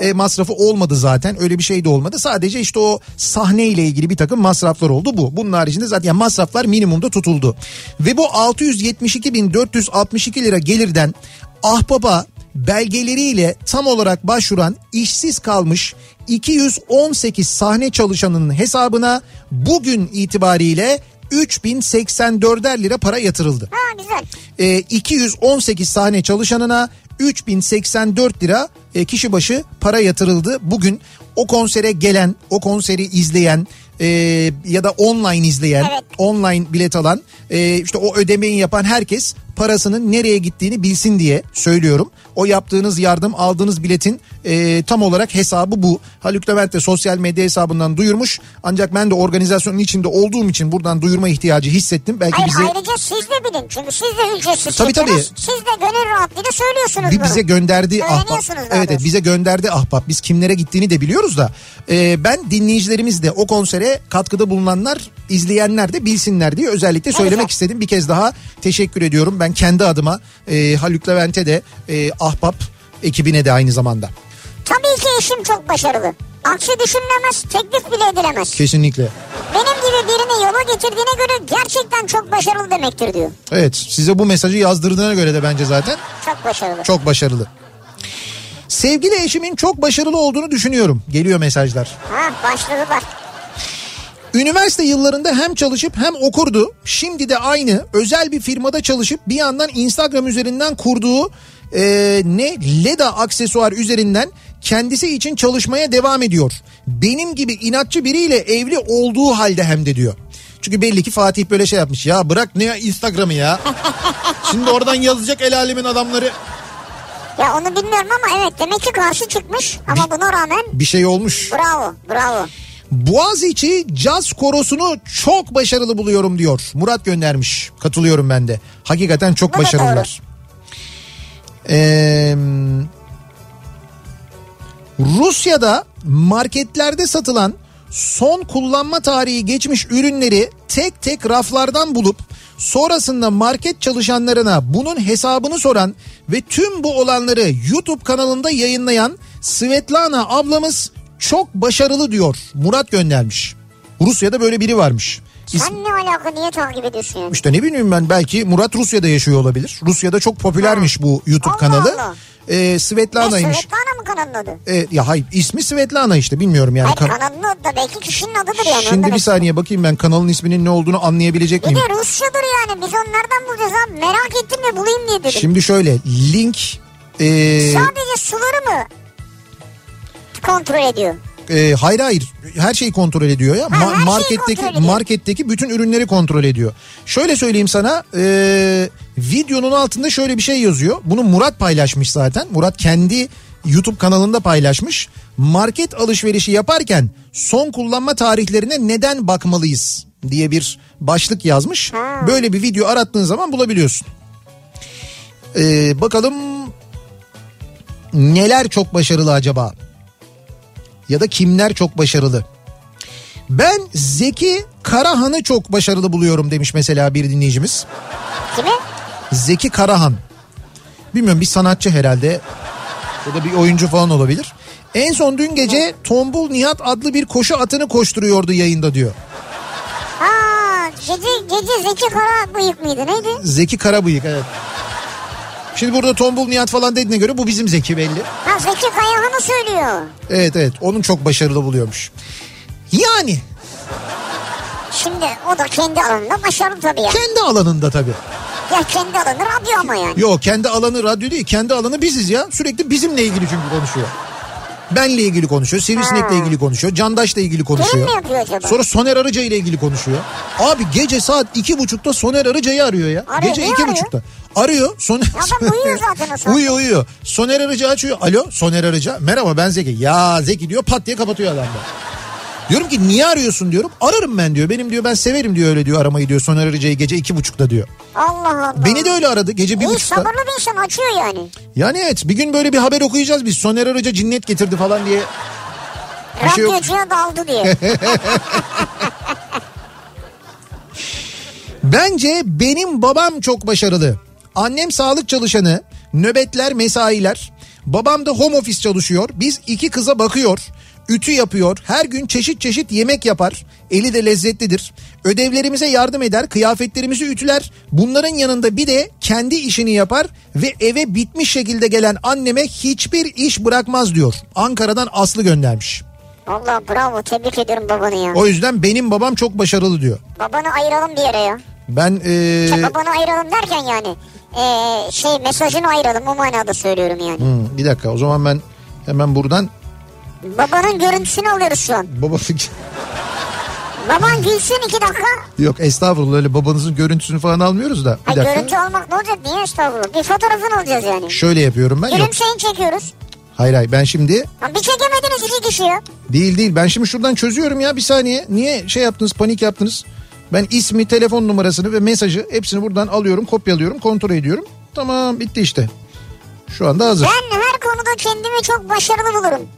e, masrafı olmadı zaten öyle bir şey de olmadı. Sadece işte o sahne ile ilgili bir takım masraflar oldu bu. Bunun haricinde zaten masraflar minimumda tutuldu. Ve bu 672.462 lira gelirden Ahbaba belgeleriyle tam olarak başvuran işsiz kalmış 218 sahne çalışanının hesabına bugün itibariyle 3084'er lira para yatırıldı. Ha güzel. E, 218 sahne çalışanına 3084 lira e, kişi başı para yatırıldı. Bugün o konsere gelen, o konseri izleyen e, ya da online izleyen, Evet. online bilet alan, e, işte o ödemeyi yapan herkes parasının nereye gittiğini bilsin diye söylüyorum. O yaptığınız yardım, aldığınız biletin e, tam olarak hesabı bu. Haluk Levent de sosyal medya hesabından duyurmuş. Ancak ben de organizasyonun içinde olduğum için buradan duyurma ihtiyacı hissettim. Belki Hayır bize ayrıca siz de bilin. Çünkü siz de ücretsiz Tabii, tabii. Siz de gönül rahatlığıyla söylüyorsunuz bir bunu. bize gönderdi ahbap. Evet, evet bize gönderdi ahbap. Biz kimlere gittiğini de biliyoruz da. Ee, ben dinleyicilerimiz de o konsere katkıda bulunanlar, izleyenler de bilsinler diye özellikle söylemek güzel. istedim. Bir kez daha teşekkür ediyorum. Ben ben kendi adıma e, Haluk Levent'e de e, Ahbap ekibine de aynı zamanda. Tabii ki eşim çok başarılı. Aksi düşünülemez, teklif bile edilemez. Kesinlikle. Benim gibi birini yola getirdiğine göre gerçekten çok başarılı demektir diyor. Evet size bu mesajı yazdırdığına göre de bence zaten Çok başarılı. çok başarılı. Sevgili eşimin çok başarılı olduğunu düşünüyorum. Geliyor mesajlar. Ha başladılar. Üniversite yıllarında hem çalışıp hem okurdu. Şimdi de aynı özel bir firmada çalışıp bir yandan Instagram üzerinden kurduğu e, ne Leda aksesuar üzerinden kendisi için çalışmaya devam ediyor. Benim gibi inatçı biriyle evli olduğu halde hem de diyor. Çünkü belli ki Fatih böyle şey yapmış. Ya bırak ne Instagram'ı ya. Şimdi oradan yazacak el alemin adamları. Ya onu bilmiyorum ama evet demek ki karşı çıkmış ama buna rağmen Bir şey olmuş. bravo bravo. Boğaziçi caz korosunu çok başarılı buluyorum diyor. Murat göndermiş. Katılıyorum ben de. Hakikaten çok da başarılılar. Ee, Rusya'da marketlerde satılan son kullanma tarihi geçmiş ürünleri tek tek raflardan bulup sonrasında market çalışanlarına bunun hesabını soran ve tüm bu olanları YouTube kanalında yayınlayan Svetlana ablamız çok başarılı diyor. Murat göndermiş. Rusya'da böyle biri varmış. İs- Sen ne alaka niye takip ediyorsun yani? işte ne bileyim ben belki Murat Rusya'da yaşıyor olabilir. Rusya'da çok popülermiş bu YouTube Allah kanalı. Allah. Ee, Svetlana'ymış. Svetlana mı kanalın adı? Ee, ya hayır ismi Svetlana işte bilmiyorum yani. Hayır Ka- kanalın adı da belki kişinin adıdır yani. Şimdi bir saniye bakayım ben kanalın isminin ne olduğunu anlayabilecek Bir miyim? de Rusçadır yani biz onu nereden bulacağız abi merak ettim de bulayım diye dedim. Şimdi şöyle link e, Sadece suları mı kontrol ediyor? e, hayır hayır her şeyi kontrol ediyor ya. Ha, Ma- marketteki ediyor. marketteki bütün ürünleri kontrol ediyor. Şöyle söyleyeyim sana e, videonun altında şöyle bir şey yazıyor. Bunu Murat paylaşmış zaten. Murat kendi YouTube kanalında paylaşmış. Market alışverişi yaparken son kullanma tarihlerine neden bakmalıyız diye bir başlık yazmış. Ha. Böyle bir video arattığın zaman bulabiliyorsun. E, bakalım neler çok başarılı acaba? Ya da kimler çok başarılı? Ben Zeki Karahan'ı çok başarılı buluyorum demiş mesela bir dinleyicimiz. Kimi? Zeki Karahan. Bilmiyorum bir sanatçı herhalde ya da bir oyuncu falan olabilir. En son dün gece Tombul Nihat adlı bir koşu atını koşturuyordu yayında diyor. Ha gece, gece Zeki Kara bıyık mıydı neydi? Zeki Karabıyık evet. Şimdi burada Tombul Nihat falan dediğine göre bu bizim Zeki belli. Ha Zeki Kayahan'ı söylüyor. Evet evet onun çok başarılı buluyormuş. Yani Şimdi o da kendi alanında başarılı tabii ya. kendi alanında tabii. Ya kendi alanı radyo ama yani. Yok kendi alanı radyo değil kendi alanı biziz ya. Sürekli bizimle ilgili çünkü konuşuyor. Benle ilgili konuşuyor. Sivrisinek'le ilgili konuşuyor. Candaş'la ilgili konuşuyor. mi yapıyor acaba? Sonra Soner Arıca ile ilgili konuşuyor. Abi gece saat iki buçukta Soner Arıca'yı arıyor ya. Arıyor, gece iki arıyor? buçukta. Arıyor. Soner... Adam uyuyor zaten o uyuyor uyuyor. Soner Arıca açıyor. Alo Soner Arıca. Merhaba ben Zeki. Ya Zeki diyor pat diye kapatıyor adam da. Diyorum ki niye arıyorsun diyorum. Ararım ben diyor. Benim diyor ben severim diyor öyle diyor aramayı diyor. Soner Arıca'yı gece iki buçukta diyor. Allah Allah. Beni de öyle aradı gece bir İyi buçukta. sabırlı bir insan açıyor yani. Yani evet bir gün böyle bir haber okuyacağız biz. Soner Arıca cinnet getirdi falan diye. Bir şey yok. Radyocuya daldı diye. Bence benim babam çok başarılı. Annem sağlık çalışanı, nöbetler, mesailer. Babam da home office çalışıyor. Biz iki kıza bakıyor. Ütü yapıyor. Her gün çeşit çeşit yemek yapar. Eli de lezzetlidir. Ödevlerimize yardım eder. Kıyafetlerimizi ütüler. Bunların yanında bir de kendi işini yapar ve eve bitmiş şekilde gelen anneme hiçbir iş bırakmaz diyor. Ankara'dan Aslı göndermiş. Allah bravo tebrik ediyorum babanı ya. O yüzden benim babam çok başarılı diyor. Babanı ayıralım bir yere ya. Ben ee, Şey, babanı ayıralım derken yani. Ee, şey mesajını ayıralım o manada söylüyorum yani. Hmm, bir dakika o zaman ben hemen buradan Babanın görüntüsünü alıyoruz şu an. baba Baban gülsün iki dakika. yok estağfurullah öyle babanızın görüntüsünü falan almıyoruz da bir Ay dakika. görüntü almak ne olacak niye estağfurullah. Bir fotoğrafını alacağız yani. Şöyle yapıyorum ben yok. Gülümseyin çekiyoruz. Hayır hayır ben şimdi Ha, bir çekemediniz iki kişi ya. değil değil ben şimdi şuradan çözüyorum ya bir saniye. Niye şey yaptınız panik yaptınız? Ben ismi, telefon numarasını ve mesajı hepsini buradan alıyorum, kopyalıyorum, kontrol ediyorum. Tamam bitti işte. Şu anda hazır. Ben her konuda kendimi çok başarılı bulurum.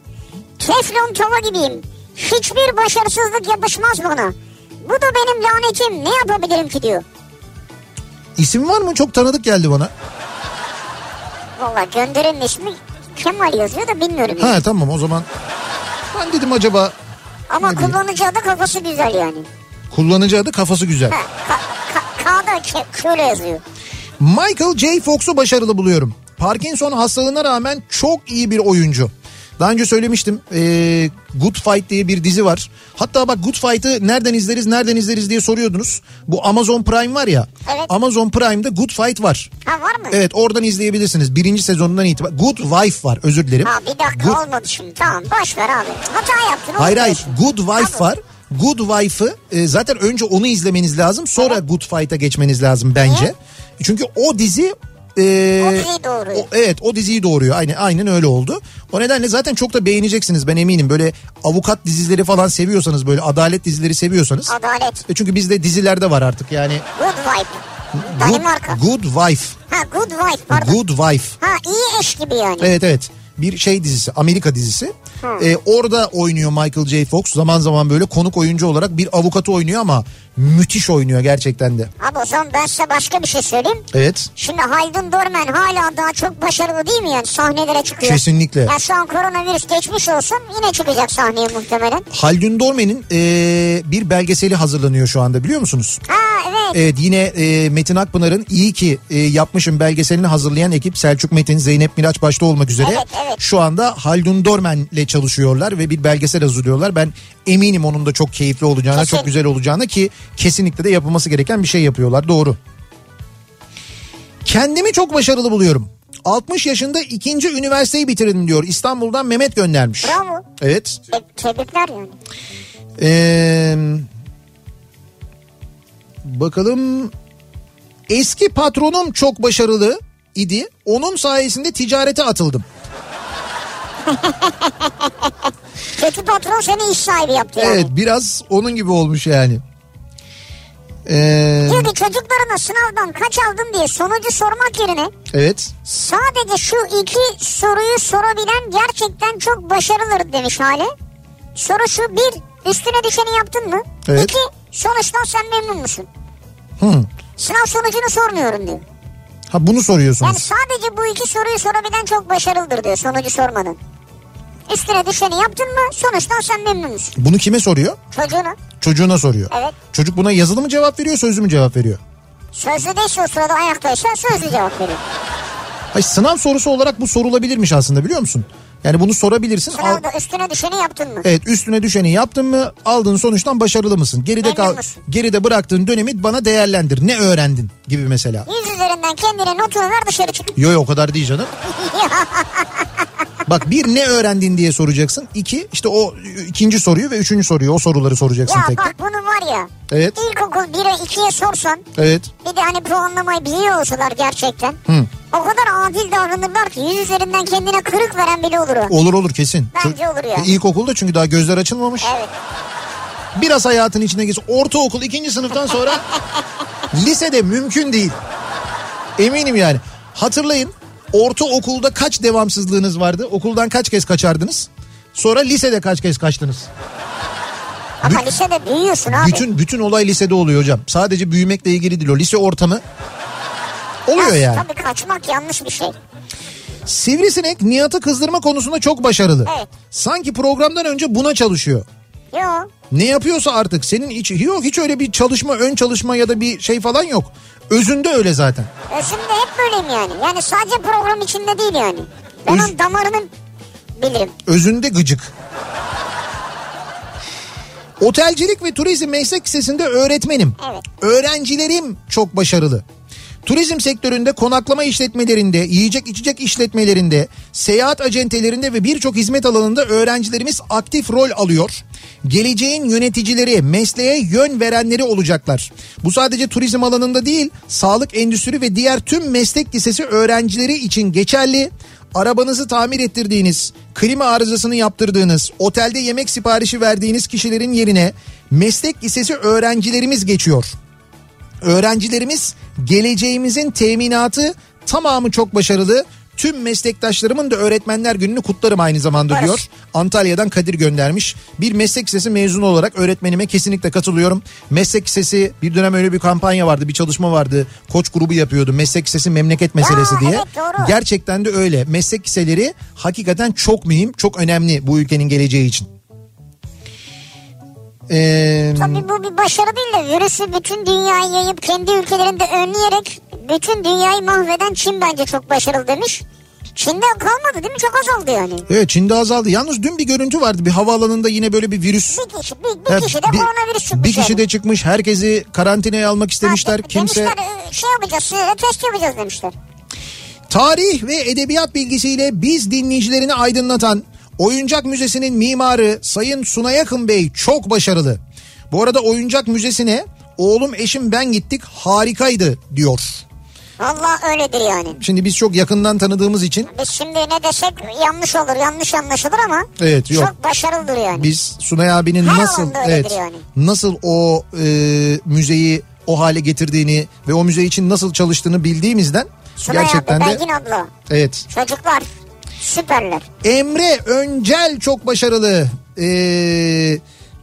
Teflon tava gibiyim. Hiçbir başarısızlık yapışmaz bana. Bu da benim lanetim. Ne yapabilirim ki diyor. İsim var mı? Çok tanıdık geldi bana. Valla gönderenin ismi Kemal yazıyor da bilmiyorum. Ha yani. tamam o zaman. Ben dedim acaba Ama kullanıcı adı kafası güzel yani. Kullanıcı adı kafası güzel. Ha, ka, ka, K'da şöyle yazıyor. Michael J. Fox'u başarılı buluyorum. Parkinson hastalığına rağmen çok iyi bir oyuncu. Daha önce söylemiştim ee, Good Fight diye bir dizi var. Hatta bak Good Fight'ı nereden izleriz nereden izleriz diye soruyordunuz. Bu Amazon Prime var ya. Evet. Amazon Prime'da Good Fight var. Ha var mı? Evet oradan izleyebilirsiniz. Birinci sezonundan itibaren. Good Wife var özür dilerim. Ha bir dakika Good- olmadı şimdi tamam boş ver abi. Hata yaptın. Hayır hayır. Good Wife Tamam. var. Good Wife'ı e, zaten önce onu izlemeniz lazım. Sonra Good Fight'a geçmeniz lazım bence. Niye? Çünkü o dizi e, O diziyi doğuruyor. o- evet o diziyi doğuruyor. Aynen aynen öyle oldu. O nedenle zaten çok da beğeneceksiniz ben eminim. Böyle avukat dizileri falan seviyorsanız böyle adalet dizileri seviyorsanız. Adalet. E çünkü bizde dizilerde var artık yani. Good wife. Good, Danimarka. good Wife. Ha good wife pardon. Good Wife. Ha iyi eş gibi yani. Evet evet. Bir şey dizisi Amerika dizisi. Ee, orada oynuyor Michael J. Fox. Zaman zaman böyle konuk oyuncu olarak bir avukatı oynuyor ama müthiş oynuyor gerçekten de. Abi o zaman ben size başka bir şey söyleyeyim. Evet. Şimdi Haldun Dorman hala daha çok başarılı değil mi yani sahnelere çıkıyor. Kesinlikle. Ya şu an koronavirüs geçmiş olsun yine çıkacak sahneye muhtemelen. Haldun Dorme'nin ee, bir belgeseli hazırlanıyor şu anda biliyor musunuz? Ha evet. Evet yine ee, Metin Akpınar'ın iyi ki ee, yapmışım belgeselini hazırlayan ekip Selçuk Metin, Zeynep Miraç başta olmak üzere Evet, evet. Şu anda Haldun Dormen'le çalışıyorlar ve bir belgesel hazırlıyorlar. Ben eminim onun da çok keyifli olacağına, Kesin. çok güzel olacağına ki kesinlikle de yapılması gereken bir şey yapıyorlar. Doğru. Kendimi çok başarılı buluyorum. 60 yaşında ikinci üniversiteyi bitirdim diyor. İstanbul'dan Mehmet göndermiş. Bravo. Evet. E, tebrikler yani. Ee, bakalım eski patronum çok başarılı idi. Onun sayesinde ticarete atıldım. Kötü patron seni iş sahibi yaptı yani. Evet biraz onun gibi olmuş yani. Ee, Diyor ki çocuklarına sınavdan kaç aldın diye sonucu sormak yerine evet. sadece şu iki soruyu sorabilen gerçekten çok başarılıdır demiş hale. Soru şu bir üstüne düşeni yaptın mı? Evet. İki sonuçtan sen memnun musun? Hı. Sınav sonucunu sormuyorum diyor. Ha bunu soruyorsunuz. Yani sadece bu iki soruyu sorabilen çok başarılıdır diyor sonucu sormadan. Üstüne düşeni yaptın mı sonuçtan sen memnun musun? Bunu kime soruyor? Çocuğuna. Çocuğuna soruyor. Evet. Çocuk buna yazılı mı cevap veriyor, sözlü mü cevap veriyor? Sözlü değilse o sırada ayaktaysa sözlü cevap veriyor. Hayır, sınav sorusu olarak bu sorulabilirmiş aslında biliyor musun? Yani bunu sorabilirsin. Al- Sınavda üstüne düşeni yaptın mı? Evet üstüne düşeni yaptın mı aldığın sonuçtan başarılı mısın? Geride Memnun kal musun? geride bıraktığın dönemi bana değerlendir. Ne öğrendin gibi mesela. Yüz üzerinden kendine notunu ver dışarı çık. Yo yo o kadar değil canım. Bak bir ne öğrendin diye soracaksın. İki işte o ikinci soruyu ve üçüncü soruyu o soruları soracaksın ya tek bak tek. bunu var ya. Evet. İlkokul 1'e 2'ye sorsan Evet. bir de hani puanlamayı biliyor olsalar gerçekten. Hı. O kadar adil davranırlar ki yüz üzerinden kendine kırık veren bile olur o. Olur olur kesin. Bence olur ya. E, İlkokulda çünkü daha gözler açılmamış. Evet. Biraz hayatın içine geç. Ortaokul ikinci sınıftan sonra lisede mümkün değil. Eminim yani. Hatırlayın ortaokulda kaç devamsızlığınız vardı? Okuldan kaç kez kaçardınız? Sonra lisede kaç kez kaçtınız? Ama lisede büyüyorsun abi. Bütün bütün olay lisede oluyor hocam. Sadece büyümekle ilgili değil o lise ortamı oluyor yani. Tabii kaçmak yanlış bir şey. Sivrisinek Nihat'ı kızdırma konusunda çok başarılı. Evet. Sanki programdan önce buna çalışıyor. Yo. Ne yapıyorsa artık senin hiç yok hiç öyle bir çalışma ön çalışma ya da bir şey falan yok. Özünde öyle zaten. Özümde hep böyleyim yani. Yani sadece program içinde değil yani. Ben Öz- onun damarını bilirim. Özünde gıcık. Otelcilik ve turizm meslek lisesinde öğretmenim. Evet. Öğrencilerim çok başarılı. Turizm sektöründe konaklama işletmelerinde, yiyecek içecek işletmelerinde, seyahat acentelerinde ve birçok hizmet alanında öğrencilerimiz aktif rol alıyor. Geleceğin yöneticileri, mesleğe yön verenleri olacaklar. Bu sadece turizm alanında değil, sağlık endüstri ve diğer tüm meslek lisesi öğrencileri için geçerli. Arabanızı tamir ettirdiğiniz, klima arızasını yaptırdığınız, otelde yemek siparişi verdiğiniz kişilerin yerine meslek lisesi öğrencilerimiz geçiyor. Öğrencilerimiz geleceğimizin teminatı tamamı çok başarılı. Tüm meslektaşlarımın da öğretmenler gününü kutlarım aynı zamanda Barış. diyor. Antalya'dan Kadir göndermiş. Bir meslek lisesi mezunu olarak öğretmenime kesinlikle katılıyorum. Meslek lisesi bir dönem öyle bir kampanya vardı, bir çalışma vardı. Koç grubu yapıyordu. Meslek lisesi memleket meselesi Aa, diye. evet, doğru. Gerçekten de öyle. Meslek liseleri hakikaten çok mühim, çok önemli bu ülkenin geleceği için. Ee, Tabii bu bir başarı değil de virüsü bütün dünyaya yayıp kendi ülkelerinde önleyerek bütün dünyayı mahveden Çin bence çok başarılı demiş. Çin'de kalmadı değil mi? Çok azaldı yani. evet Çin'de azaldı. Yalnız dün bir görüntü vardı. Bir havaalanında yine böyle bir virüs. Bir kişi, bir, bir Evet, kişi de koronavirüs çıkmış. bir kişi yani. de çıkmış. Herkesi karantinaya almak istemişler. Ha, Kimse Demişler e, şey yapacağız size test yapacağız demişler. Tarih ve edebiyat bilgisiyle biz dinleyicilerini aydınlatan Oyuncak Müzesi'nin mimarı Sayın Sunay Akın Bey çok başarılı. Bu arada Oyuncak Müzesi'ne oğlum eşim ben gittik harikaydı diyor. Valla öyledir yani. Şimdi biz çok yakından tanıdığımız için Biz şimdi ne desek yanlış olur yanlış anlaşılır ama Evet, yok. çok başarılıdır yani. biz Sunay abinin Her nasıl evet yani. nasıl o e, müzeyi o hale getirdiğini ve o müze için nasıl çalıştığını bildiğimizden Sunay gerçekten abi, de Belgin abla evet çocuklar süperler. Emre Öncel çok başarılı. Ee,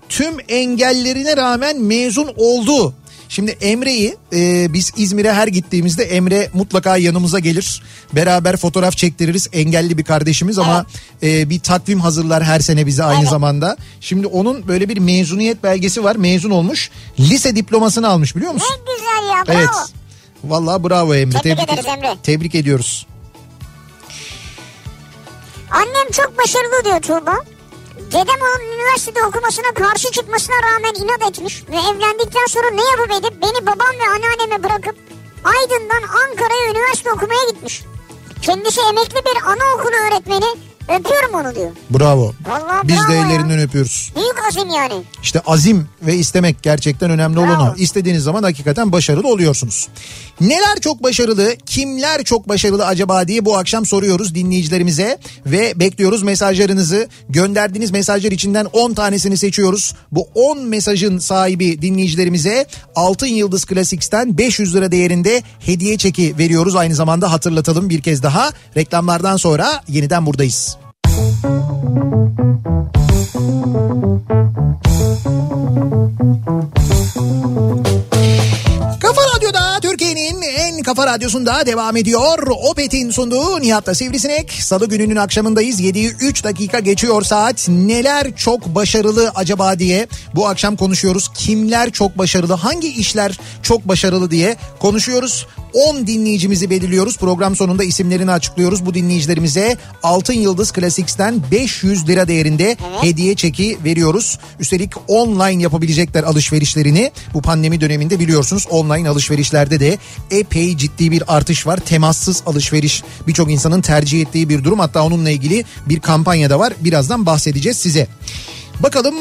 tüm engellerine rağmen mezun oldu. Şimdi Emre'yi e, biz İzmir'e her gittiğimizde Emre mutlaka yanımıza gelir. Beraber fotoğraf çektiririz. Engelli bir kardeşimiz ama e, bir takvim hazırlar her sene bize aynı Evet. zamanda. Şimdi onun böyle bir mezuniyet belgesi var. Mezun olmuş. Lise diplomasını almış biliyor musun? Ne güzel ya bravo. Evet. Vallahi bravo Emre. Tebrik ederiz Emre. Tebrik ediyoruz. Annem çok başarılı diyor Tuğba. Dedem onun üniversitede okumasına karşı çıkmasına rağmen inat etmiş ve evlendikten sonra ne yapıp edip beni babam ve anneanneme bırakıp Aydın'dan Ankara'ya üniversite okumaya gitmiş. Kendisi emekli bir anaokulu öğretmeni. Öpüyorum onu diyor. Bravo. Vallahi Biz bravo de ya. ellerinden öpüyoruz. Büyük azim yani. İşte azim ve istemek gerçekten önemli olan Bravo. o. İstediğiniz zaman hakikaten başarılı oluyorsunuz. Neler çok başarılı, kimler çok başarılı acaba diye bu akşam soruyoruz dinleyicilerimize ve bekliyoruz mesajlarınızı. Gönderdiğiniz mesajlar içinden 10 tanesini seçiyoruz. Bu 10 mesajın sahibi dinleyicilerimize Altın Yıldız Classics'ten 500 lira değerinde hediye çeki veriyoruz. Aynı zamanda hatırlatalım bir kez daha. Reklamlardan sonra yeniden buradayız. Thank you. Kafa radyosunda devam ediyor. Opet'in sunduğu Nihat'la Sivrisinek. Salı gününün akşamındayız. 7'yi 3 dakika geçiyor saat. Neler çok başarılı acaba diye bu akşam konuşuyoruz. Kimler çok başarılı, hangi işler çok başarılı diye konuşuyoruz. 10 dinleyicimizi belirliyoruz. Program sonunda isimlerini açıklıyoruz. Bu dinleyicilerimize Altın Yıldız Classics'ten 500 lira değerinde hediye çeki veriyoruz. Üstelik online yapabilecekler alışverişlerini. Bu pandemi döneminde biliyorsunuz online alışverişlerde de epey ciddi bir artış var. Temassız alışveriş birçok insanın tercih ettiği bir durum. Hatta onunla ilgili bir kampanya da var. Birazdan bahsedeceğiz size. Bakalım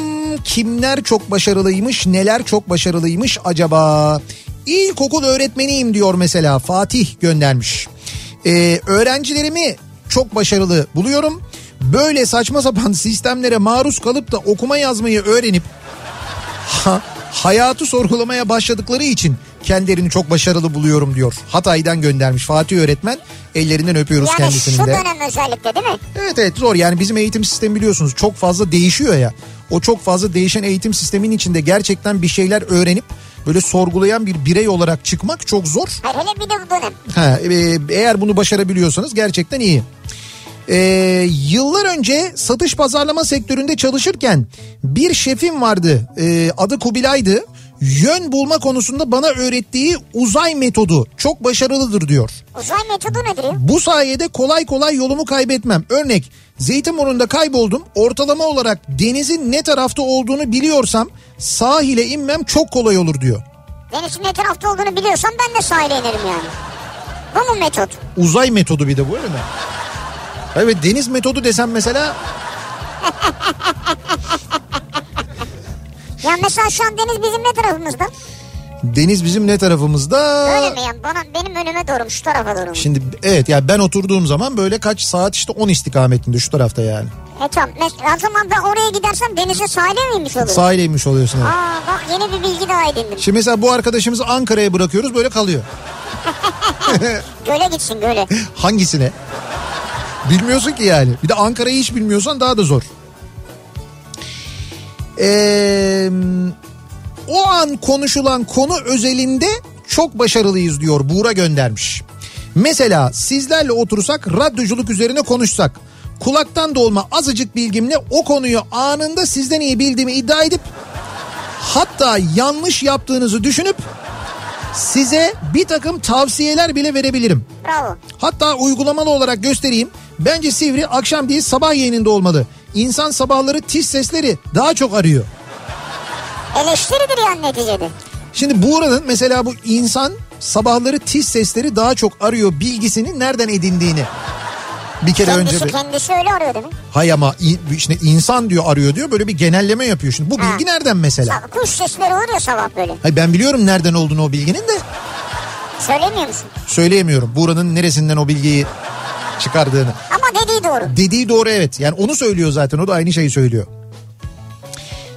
kimler çok başarılıymış, neler çok başarılıymış acaba? İlkokul öğretmeniyim diyor mesela Fatih göndermiş. Ee, öğrencilerimi çok başarılı buluyorum. Böyle saçma sapan sistemlere maruz kalıp da okuma yazmayı öğrenip ha- hayatı sorgulamaya başladıkları için kendilerini çok başarılı buluyorum diyor. Hatay'dan göndermiş Fatih öğretmen. Ellerinden öpüyoruz Yani kendisinin şu de. dönem özellikle değil mi? Evet evet zor yani bizim eğitim sistemi biliyorsunuz çok fazla değişiyor ya. O çok fazla değişen eğitim sistemin içinde gerçekten bir şeyler öğrenip böyle sorgulayan bir birey olarak çıkmak çok zor. Hayır hele bir de bu dönem. Ha, e, eğer bunu başarabiliyorsanız gerçekten iyi. Ee, yıllar önce satış pazarlama sektöründe çalışırken bir şefim vardı. Ee, adı Kubilay'dı. Yön bulma konusunda bana öğrettiği uzay metodu çok başarılıdır diyor. Uzay metodu nedir? Bu sayede kolay kolay yolumu kaybetmem. Örnek Zeytinburnu'nda kayboldum. Ortalama olarak denizin ne tarafta olduğunu biliyorsam sahile inmem çok kolay olur diyor. Denizin ne tarafta olduğunu biliyorsam ben de sahile inerim yani. Bu mu metot? Uzay metodu bir de bu öyle mi? Evet deniz metodu desem mesela Ya mesela şu an deniz bizim ne tarafımızda? deniz bizim ne tarafımızda? Öyle mi yani? Bana, benim önüme doğru mu? Şu tarafa doğru mu? Şimdi evet ya ben oturduğum zaman böyle kaç saat işte 10 istikametinde şu tarafta yani. E tamam. Mes- O zaman ben oraya gidersem denize sahile mi inmiş olurum? Sahile inmiş oluyorsun. evet. Aa bak yeni bir bilgi daha edindim. Şimdi mesela bu arkadaşımızı Ankara'ya bırakıyoruz böyle kalıyor. Göle gitsin göle. Hangisine? Bilmiyorsun ki yani. Bir de Ankara'yı hiç bilmiyorsan daha da zor. Ee, o an konuşulan konu özelinde çok başarılıyız diyor Buğra göndermiş. Mesela sizlerle otursak radyoculuk üzerine konuşsak kulaktan dolma azıcık bilgimle o konuyu anında sizden iyi bildiğimi iddia edip hatta yanlış yaptığınızı düşünüp size bir takım tavsiyeler bile verebilirim. Bravo. Hatta uygulamalı olarak göstereyim. Bence Sivri akşam değil sabah yayınında olmalı. İnsan sabahları tiz sesleri daha çok arıyor. Eleştiridir yani neticede. Şimdi Buğra'nın mesela bu insan sabahları tiz sesleri daha çok arıyor bilgisini nereden edindiğini bir kere Kendisi, önce bir... kendisi öyle arıyor değil mi? Hay ama işte insan diyor arıyor diyor böyle bir genelleme yapıyor. Şimdi bu Ha. bilgi nereden mesela? Kuş sesleri oluyor sabah böyle. Hay ben biliyorum nereden olduğunu o bilginin de Söylemiyor musun? söyleyemiyorum. Buğra'nın neresinden o bilgiyi çıkardığını. Dediği doğru. Dediği doğru evet. Yani onu söylüyor zaten. O da aynı şeyi söylüyor.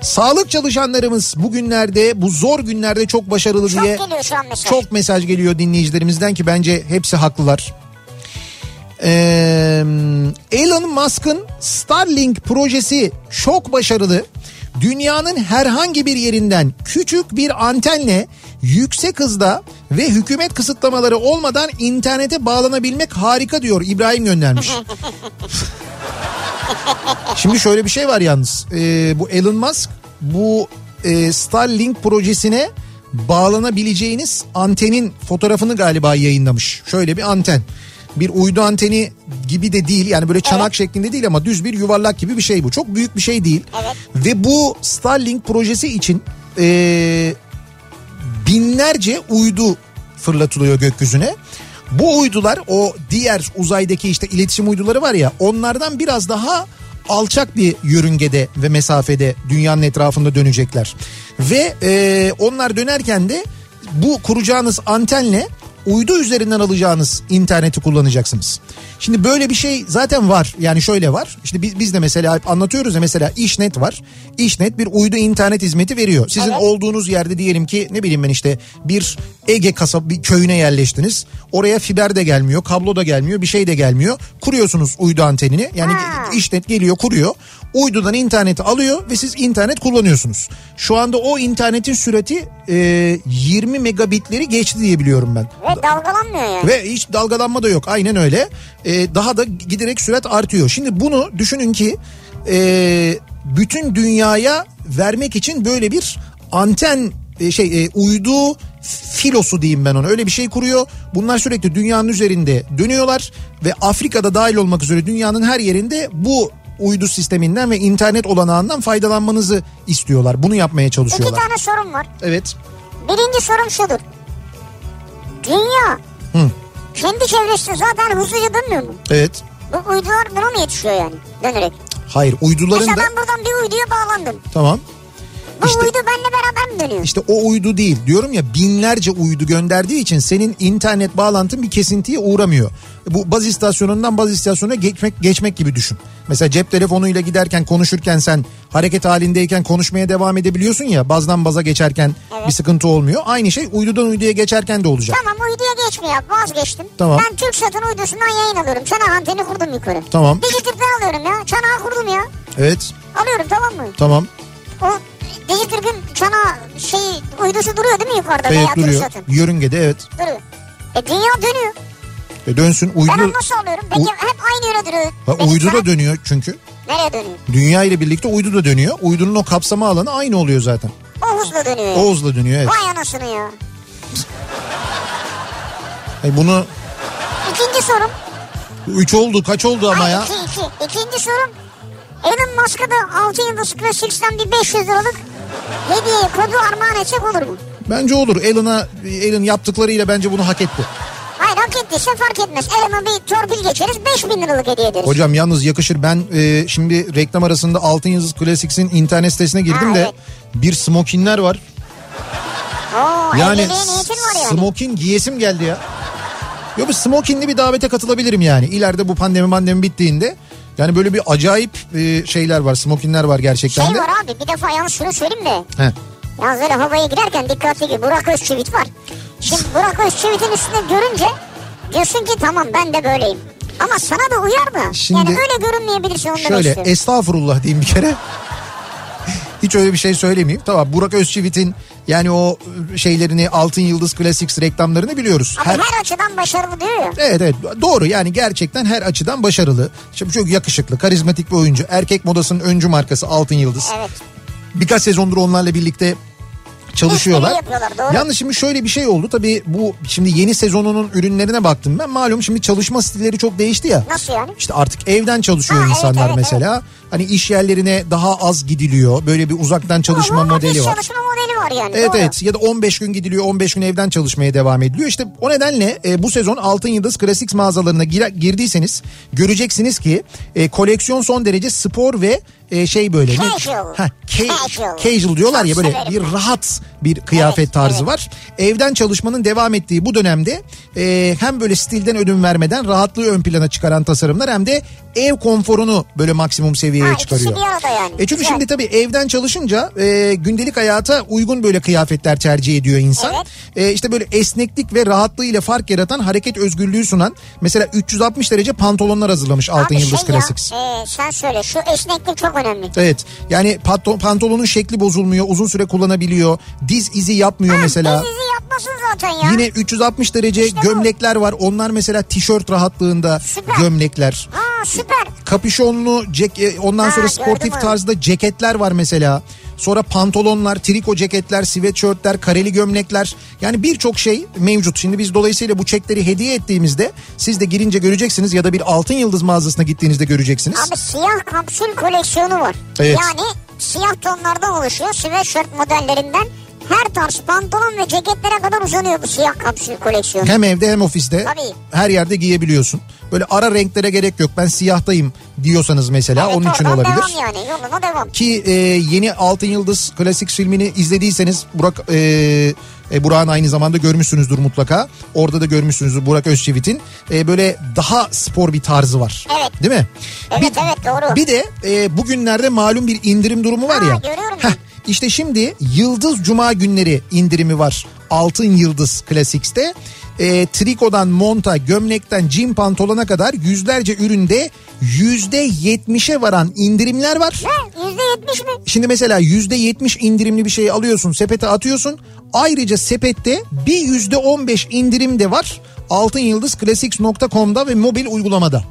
Sağlık çalışanlarımız bugünlerde bu zor günlerde çok başarılı Çok diye mesaj. çok mesaj geliyor dinleyicilerimizden ki bence hepsi haklılar. Ee, Elon Musk'ın Starlink projesi çok başarılı. Dünyanın herhangi bir yerinden küçük bir antenle yüksek hızda ve hükümet kısıtlamaları olmadan internete bağlanabilmek harika diyor İbrahim göndermiş. Şimdi şöyle bir şey var yalnız. Ee, bu Elon Musk bu e, Starlink projesine bağlanabileceğiniz antenin fotoğrafını galiba yayınlamış. Şöyle bir anten. Bir uydu anteni gibi de değil yani böyle çanak şeklinde değil ama düz bir yuvarlak gibi bir şey bu. Çok büyük bir şey değil. Evet. Ve bu Starlink projesi için e, binlerce uydu fırlatılıyor gökyüzüne. Bu uydular o diğer uzaydaki işte iletişim uyduları var ya onlardan biraz daha alçak bir yörüngede ve mesafede dünyanın etrafında dönecekler. Ve e, onlar dönerken de bu kuracağınız antenle uydu üzerinden alacağınız interneti kullanacaksınız. Şimdi böyle bir şey zaten var. Yani şöyle var. İşte biz, biz de mesela hep anlatıyoruz ya mesela İşnet var. İşnet bir uydu internet hizmeti veriyor. Sizin Evet. olduğunuz yerde diyelim ki ne bileyim ben işte bir Ege kasaba bir köyüne yerleştiniz. Oraya fiber de gelmiyor, kablo da gelmiyor, bir şey de gelmiyor. Kuruyorsunuz uydu antenini. Yani Ha. işnet geliyor, kuruyor. Uydudan interneti alıyor ve siz internet kullanıyorsunuz. Şu anda o internetin sürati e, 20 megabitleri geçti diye biliyorum ben. Ve dalgalanmıyor yani. Ve hiç dalgalanma da yok aynen öyle. Ee, daha da giderek sürat artıyor. Şimdi bunu düşünün ki e, bütün dünyaya vermek için böyle bir anten e, şey e, uydu filosu diyeyim ben ona öyle bir şey kuruyor. Bunlar sürekli dünyanın üzerinde dönüyorlar ve Afrika'da dahil olmak üzere dünyanın her yerinde bu uydu sisteminden ve internet olanağından faydalanmanızı istiyorlar. Bunu yapmaya İki çalışıyorlar. tane sorun var. Evet. Birinci sorum şudur. Dünya Hı. Kendi çevresinde zaten hızlıca dönmüyor mu? Evet. Bu uydular buna mı yetişiyor yani dönerek? Hayır uyduların Mesela da ben buradan bir uyduya bağlandım. tamam. Bu İşte- uydu benimle beraber mi dönüyor? İşte o uydu değil. Diyorum ya binlerce uydu gönderdiği için senin internet bağlantın bir kesintiye uğramıyor. Bu baz istasyonundan baz istasyonuna geçmek geçmek gibi düşün. Mesela cep telefonuyla giderken konuşurken sen hareket halindeyken konuşmaya devam edebiliyorsun ya bazdan baza geçerken bir sıkıntı olmuyor. Aynı şey uydudan uyduya geçerken de olacak. Tamam uyduya geçmiyor vazgeçtim. Tamam. Ben TürkSat'ın uydusundan yayın alıyorum. Çanak anteni kurdum yukarı. Tamam. Digiturk'tan alıyorum ya. Çanağı kurdum ya. Evet Alıyorum tamam mı? tamam. O Digiturk'un çanağı şey uydusu duruyor değil mi yukarıda Evet veya duruyor. TürkSat'ın? Yörüngede evet. Duruyor. E dünya dönüyor. E dönsün uydu. Ben nasıl alıyorum? Peki U- hep aynı yöne duruyor. Ha, Benim uydu da dönüyor çünkü. Nereye dönüyor? Dünya ile birlikte uydu da dönüyor. Uydunun o kapsama alanı aynı oluyor zaten. O hızla dönüyor. O hızla dönüyor evet. Vay anasını ya. E bunu İkinci sorum. 3 oldu kaç oldu ama Ay, ya? iki, iki. İkinci sorum. Elon Musk'a da 6 yıldız Classics'ten bir 500 liralık hediye kodu armağan etsek olur mu? Bence olur. Elon'a Elon yaptıklarıyla bence bunu hak etti. Hayır hak ettiyse fark etmez. Elon'a bir torpil geçeriz 5000 liralık hediye ederiz. Hocam yalnız yakışır. Ben e, şimdi reklam arasında Altın Yıldız Classics'in internet sitesine girdim Ha, de evet. bir smokinler var. Oo, Yani yani. smokin giyesim geldi ya. Yo bir smokinli bir davete katılabilirim yani. İleride bu pandemi pandemi bittiğinde yani böyle bir acayip e, şeyler var, smokinler var gerçekten Şey de. var abi bir defa yalnız şunu söyleyeyim de. He. Yalnız öyle havaya girerken dikkatli gir. Burak Özçivit var. Şimdi Burak Özçivit'in üstünde görünce diyorsun ki tamam ben de böyleyim. Ama sana da uyar da. Şimdi- yani öyle görünmeyebilirsin demek Şöyle istiyorum. estağfurullah diyeyim bir kere. Hiç öyle bir şey söylemeyeyim. Tamam Burak Özçivit'in yani o şeylerini Altın Yıldız Classics reklamlarını biliyoruz. Ama her... açıdan başarılı diyor ya. Evet evet doğru yani gerçekten her açıdan başarılı. Şimdi çok yakışıklı, karizmatik bir oyuncu. Erkek modasının öncü markası Altın Yıldız. Evet. Birkaç sezondur onlarla birlikte çalışıyorlar. İşbirliği yapıyorlar, doğru. Yalnız şimdi şöyle bir şey oldu tabii bu şimdi yeni sezonunun ürünlerine baktım ben. Malum şimdi çalışma stilleri çok değişti ya. Nasıl yani? İşte artık evden çalışıyor Ha, evet, insanlar evet, mesela. Hani iş yerlerine daha az gidiliyor. Böyle bir uzaktan çalışma Ama modeli var. çalışma modeli var yani. Evet doğru. evet ya da 15 gün gidiliyor 15 gün evden çalışmaya devam ediliyor. İşte o nedenle e, bu sezon Altın Yıldız Classics mağazalarına gire- girdiyseniz göreceksiniz ki e, koleksiyon son derece spor ve e, şey böyle. ne- Casual. Ha, ca- Casual. casual diyorlar ya Çok böyle severim. bir rahat bir kıyafet Evet, tarzı evet. var. Evden çalışmanın devam ettiği bu dönemde e, hem böyle stilden ödün vermeden rahatlığı ön plana çıkaran tasarımlar hem de ev konforunu böyle maksimum seviyeye Ha, çıkarıyor. bir arada yani. E çünkü Güzel. şimdi tabii evden çalışınca e, gündelik hayata uygun böyle kıyafetler tercih ediyor insan. Evet. E, işte böyle esneklik ve rahatlığıyla fark yaratan hareket özgürlüğü sunan mesela 360 derece pantolonlar hazırlamış Altın Abi Yıldız şey ya, Classics. e, sen söyle şu esneklik çok önemli. Evet yani pato- pantolonun şekli bozulmuyor uzun süre kullanabiliyor diz izi yapmıyor Ha, mesela. Dizizi yapmasın zaten ya. Yine 360 derece İşte bu. gömlekler var onlar mesela tişört rahatlığında Süper. gömlekler. Ha süper. kapüşonlu cek e, ondan Ha, sonra gördüm sportif onu. tarzda ceketler var mesela. Sonra pantolonlar, triko ceketler, sweatshirtler, kareli gömlekler. Yani birçok şey mevcut. Şimdi biz dolayısıyla bu çekleri hediye ettiğimizde siz de girince göreceksiniz ya da bir altın yıldız mağazasına gittiğinizde göreceksiniz. Abi siyah kapsül koleksiyonu var. Evet. Yani siyah tonlardan oluşuyor. Sweatshirt modellerinden her tarz pantolon ve ceketlere kadar uzanıyor bu siyah kapsül koleksiyonu. Hem evde hem ofiste Tabii. her yerde giyebiliyorsun. Böyle ara renklere gerek yok. Ben siyahtayım diyorsanız mesela Evet, onun için olabilir. Devam yani yoluna devam. Ki e, yeni Altın Yıldız klasik filmini izlediyseniz Burak e, e, Burak'ın aynı zamanda görmüşsünüzdür mutlaka. Orada da görmüşsünüzdür Burak Özçivit'in. E, böyle daha spor bir tarzı var. Evet. Değil mi? Evet, evet, doğru. Bir de e, bugünlerde malum bir indirim durumu var Ha, ya. görüyorum. Heh, işte şimdi Yıldız Cuma günleri indirimi var. Altın Yıldız Classics'te. E, trikodan monta, gömlekten jean pantolona kadar yüzlerce üründe yüzde yetmişe varan indirimler var. Ne? Yüzde yetmiş mi? Şimdi mesela yüzde yetmiş indirimli bir şey alıyorsun sepete atıyorsun. Ayrıca sepette bir yüzde on beş indirim de var. Altın Yıldız Classics.com'da ve mobil uygulamada.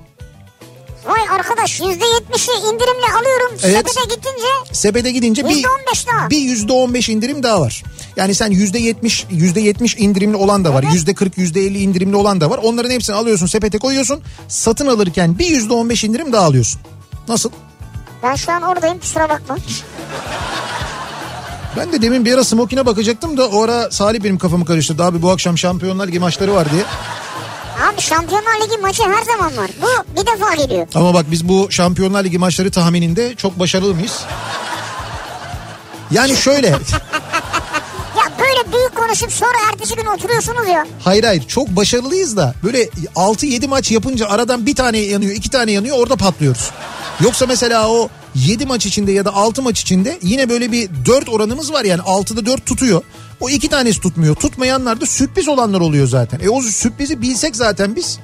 Vay arkadaş yüzde yetmişi indirimle alıyorum. Evet. Sepete gittince Sepete gidince bir, Yüzde on beş daha. bir yüzde on beş indirim daha var. Yani sen yüzde yetmiş, yüzde yetmiş indirimli olan da var. Yüzde kırk, yüzde elli indirimli olan da var. Onların hepsini alıyorsun sepete koyuyorsun. Satın alırken bir yüzde on beş indirim daha alıyorsun. Nasıl? ben şu an oradayım kusura bakma. Ben de demin bir ara smokine bakacaktım da o ara Salih benim kafamı karıştırdı. Abi bu akşam Şampiyonlar Ligi maçları var diye. Abi Şampiyonlar Ligi maçı her zaman var. Bu bir defa geliyor. Ama bak biz bu Şampiyonlar Ligi maçları tahmininde çok başarılı mıyız? Yani şöyle. Ya böyle büyük konuşup sonra ertesi gün oturuyorsunuz ya. hayır hayır çok başarılıyız da böyle 6-7 maç yapınca aradan bir tane yanıyor iki tane yanıyor orada patlıyoruz. Yoksa mesela o 7 maç içinde ya da 6 maç içinde yine böyle bir 4 oranımız var yani 6'da 4 tutuyor. O iki tanesi tutmuyor. Tutmayanlar da sürpriz olanlar oluyor zaten. E o sürprizi bilsek zaten biz.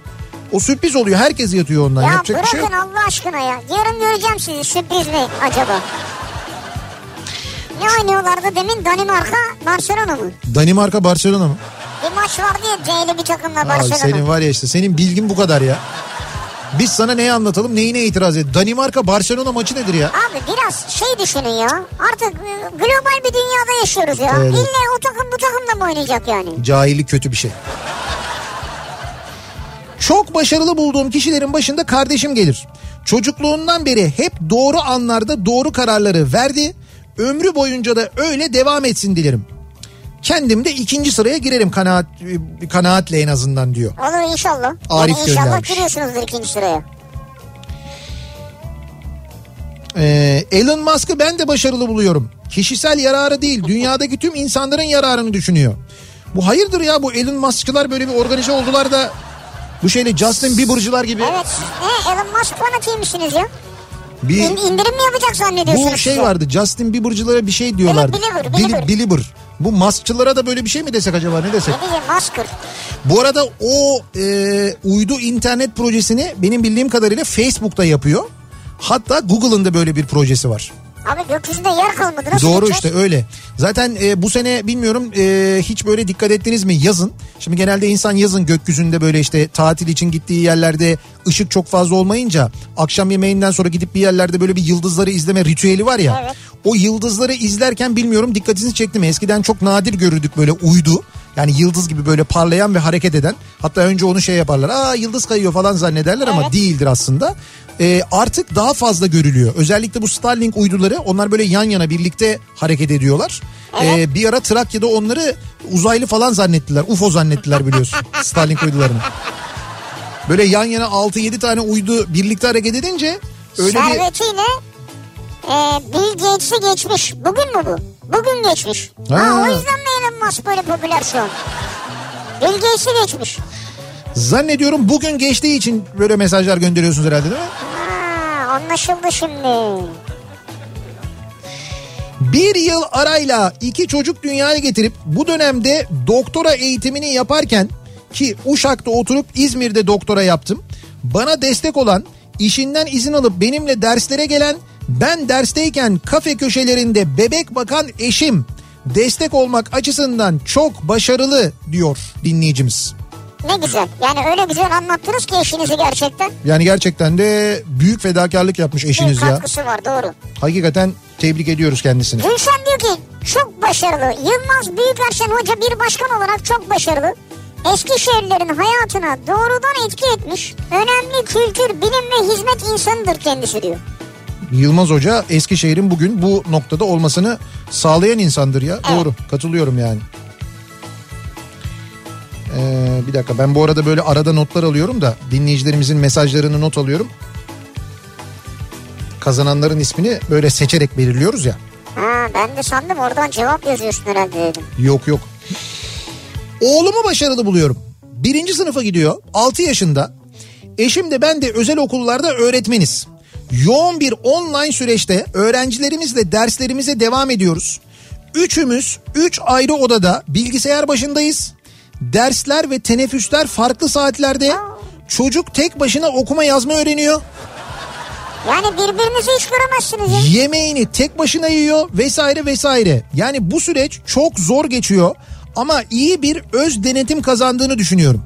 O sürpriz oluyor. Herkes yatıyor ondan. Ya Yapacak bir bırakın şey yok. Allah aşkına ya. Yarın göreceğim sizi sürpriz mi acaba? Ne oynuyorlardı demin Danimarka Barcelona mı? Danimarka Barcelona mı? Bir maç vardı ya C'li bir takımla Abi Barcelona. senin var ya işte senin bilgin bu kadar ya. Biz sana neyi anlatalım neyine itiraz et. Danimarka Barcelona maçı nedir ya? Abi biraz şey düşünün ya. Artık e, global bir dünyada yaşıyoruz ya. Evet. İlle o takım bu takımla mı oynayacak yani? Cahillik kötü bir şey. Çok başarılı bulduğum kişilerin başında kardeşim gelir. Çocukluğundan beri hep doğru anlarda doğru kararları verdi. Ömrü boyunca da öyle devam etsin dilerim. Kendim de ikinci sıraya girerim kanaat kanaatle en azından diyor. Olur inşallah. Arif yani inşallah göndermiş. giriyorsunuzdur ikinci sıraya. Ee, Elon Musk'ı ben de başarılı buluyorum. Kişisel yararı değil, dünyadaki tüm insanların yararını düşünüyor. Bu hayırdır ya bu Elon Musk'çılar böyle bir organize oldular da bu şeyle Justin Bieber'cılar gibi Evet. Ne Elon Musk fanatiymişsiniz ya. Bir İn, indirim mi yapacak zannediyorsunuz? bu şey size? vardı. Justin Bieber'cılara bir şey diyorlardı. Evet, Belieber, Bili- Belieber. Belieber. Bu maskçılara da böyle bir şey mi desek acaba ne desek? Ne masker. Bu arada o e, uydu internet projesini benim bildiğim kadarıyla Facebook'ta yapıyor. Hatta Google'ın da böyle bir projesi var. Abi gökyüzünde yer kalmadı. Nasıl Doğru gideceğiz? işte öyle. Zaten e, bu sene bilmiyorum e, hiç böyle dikkat ettiniz mi yazın. Şimdi genelde insan yazın gökyüzünde böyle işte tatil için gittiği yerlerde ışık çok fazla olmayınca akşam yemeğinden sonra gidip bir yerlerde böyle bir yıldızları izleme ritüeli var ya. Evet. O yıldızları izlerken bilmiyorum dikkatinizi çekti mi? Eskiden çok nadir görürdük böyle uydu. Yani yıldız gibi böyle parlayan ve hareket eden. Hatta önce onu şey yaparlar. Aa yıldız kayıyor falan zannederler ama Evet. değildir aslında. Ee, artık daha fazla görülüyor. Özellikle bu Starlink uyduları onlar böyle yan yana birlikte hareket ediyorlar. Ee, bir ara Trakya'da onları uzaylı falan zannettiler. UFO zannettiler biliyorsun Starlink uydularını. Böyle yan yana 6-7 tane uydu birlikte hareket edince öyle bir... Servetiyle e, Bill Gates'i geçmiş. Bugün mü bu? Bugün geçmiş. Ha. Ha. o yüzden mi Elon Musk böyle popüler şu an? Bill Gates'i geçmiş. Zannediyorum bugün geçtiği için böyle mesajlar gönderiyorsunuz herhalde değil mi? Ha, anlaşıldı şimdi. Bir yıl arayla iki çocuk dünyaya getirip bu dönemde doktora eğitimini yaparken ki Uşak'ta oturup İzmir'de doktora yaptım. Bana destek olan, işinden izin alıp benimle derslere gelen, ben dersteyken kafe köşelerinde bebek bakan eşim. Destek olmak açısından çok başarılı diyor dinleyicimiz. Ne güzel. Yani öyle güzel anlattınız ki eşinizi gerçekten. Yani gerçekten de büyük fedakarlık yapmış eşiniz ya. katkısı var doğru. Hakikaten tebrik ediyoruz kendisini. Gülşen diyor ki çok başarılı. Yılmaz Büyükerşen Hoca bir başkan olarak çok başarılı. Eskişehirlilerin hayatına doğrudan etki etmiş. Önemli kültür, bilim ve hizmet insanıdır kendisi diyor. Yılmaz Hoca Eskişehir'in bugün bu noktada olmasını sağlayan insandır ya. Evet. Doğru katılıyorum yani. Ee, bir dakika ben bu arada böyle arada notlar alıyorum da dinleyicilerimizin mesajlarını not alıyorum. Kazananların ismini böyle seçerek belirliyoruz ya. Ha, ben de sandım oradan cevap yazıyorsun herhalde dedim. Yok yok. Oğlumu başarılı buluyorum. Birinci sınıfa gidiyor. 6 yaşında. Eşim de ben de özel okullarda öğretmeniz. Yoğun bir online süreçte öğrencilerimizle derslerimize devam ediyoruz. Üçümüz üç ayrı odada bilgisayar başındayız. Dersler ve teneffüsler farklı saatlerde. Çocuk tek başına okuma yazma öğreniyor. Yani birbirinizi hiç göremezsiniz ya. Yemeğini tek başına yiyor vesaire vesaire. Yani bu süreç çok zor geçiyor ama iyi bir öz denetim kazandığını düşünüyorum.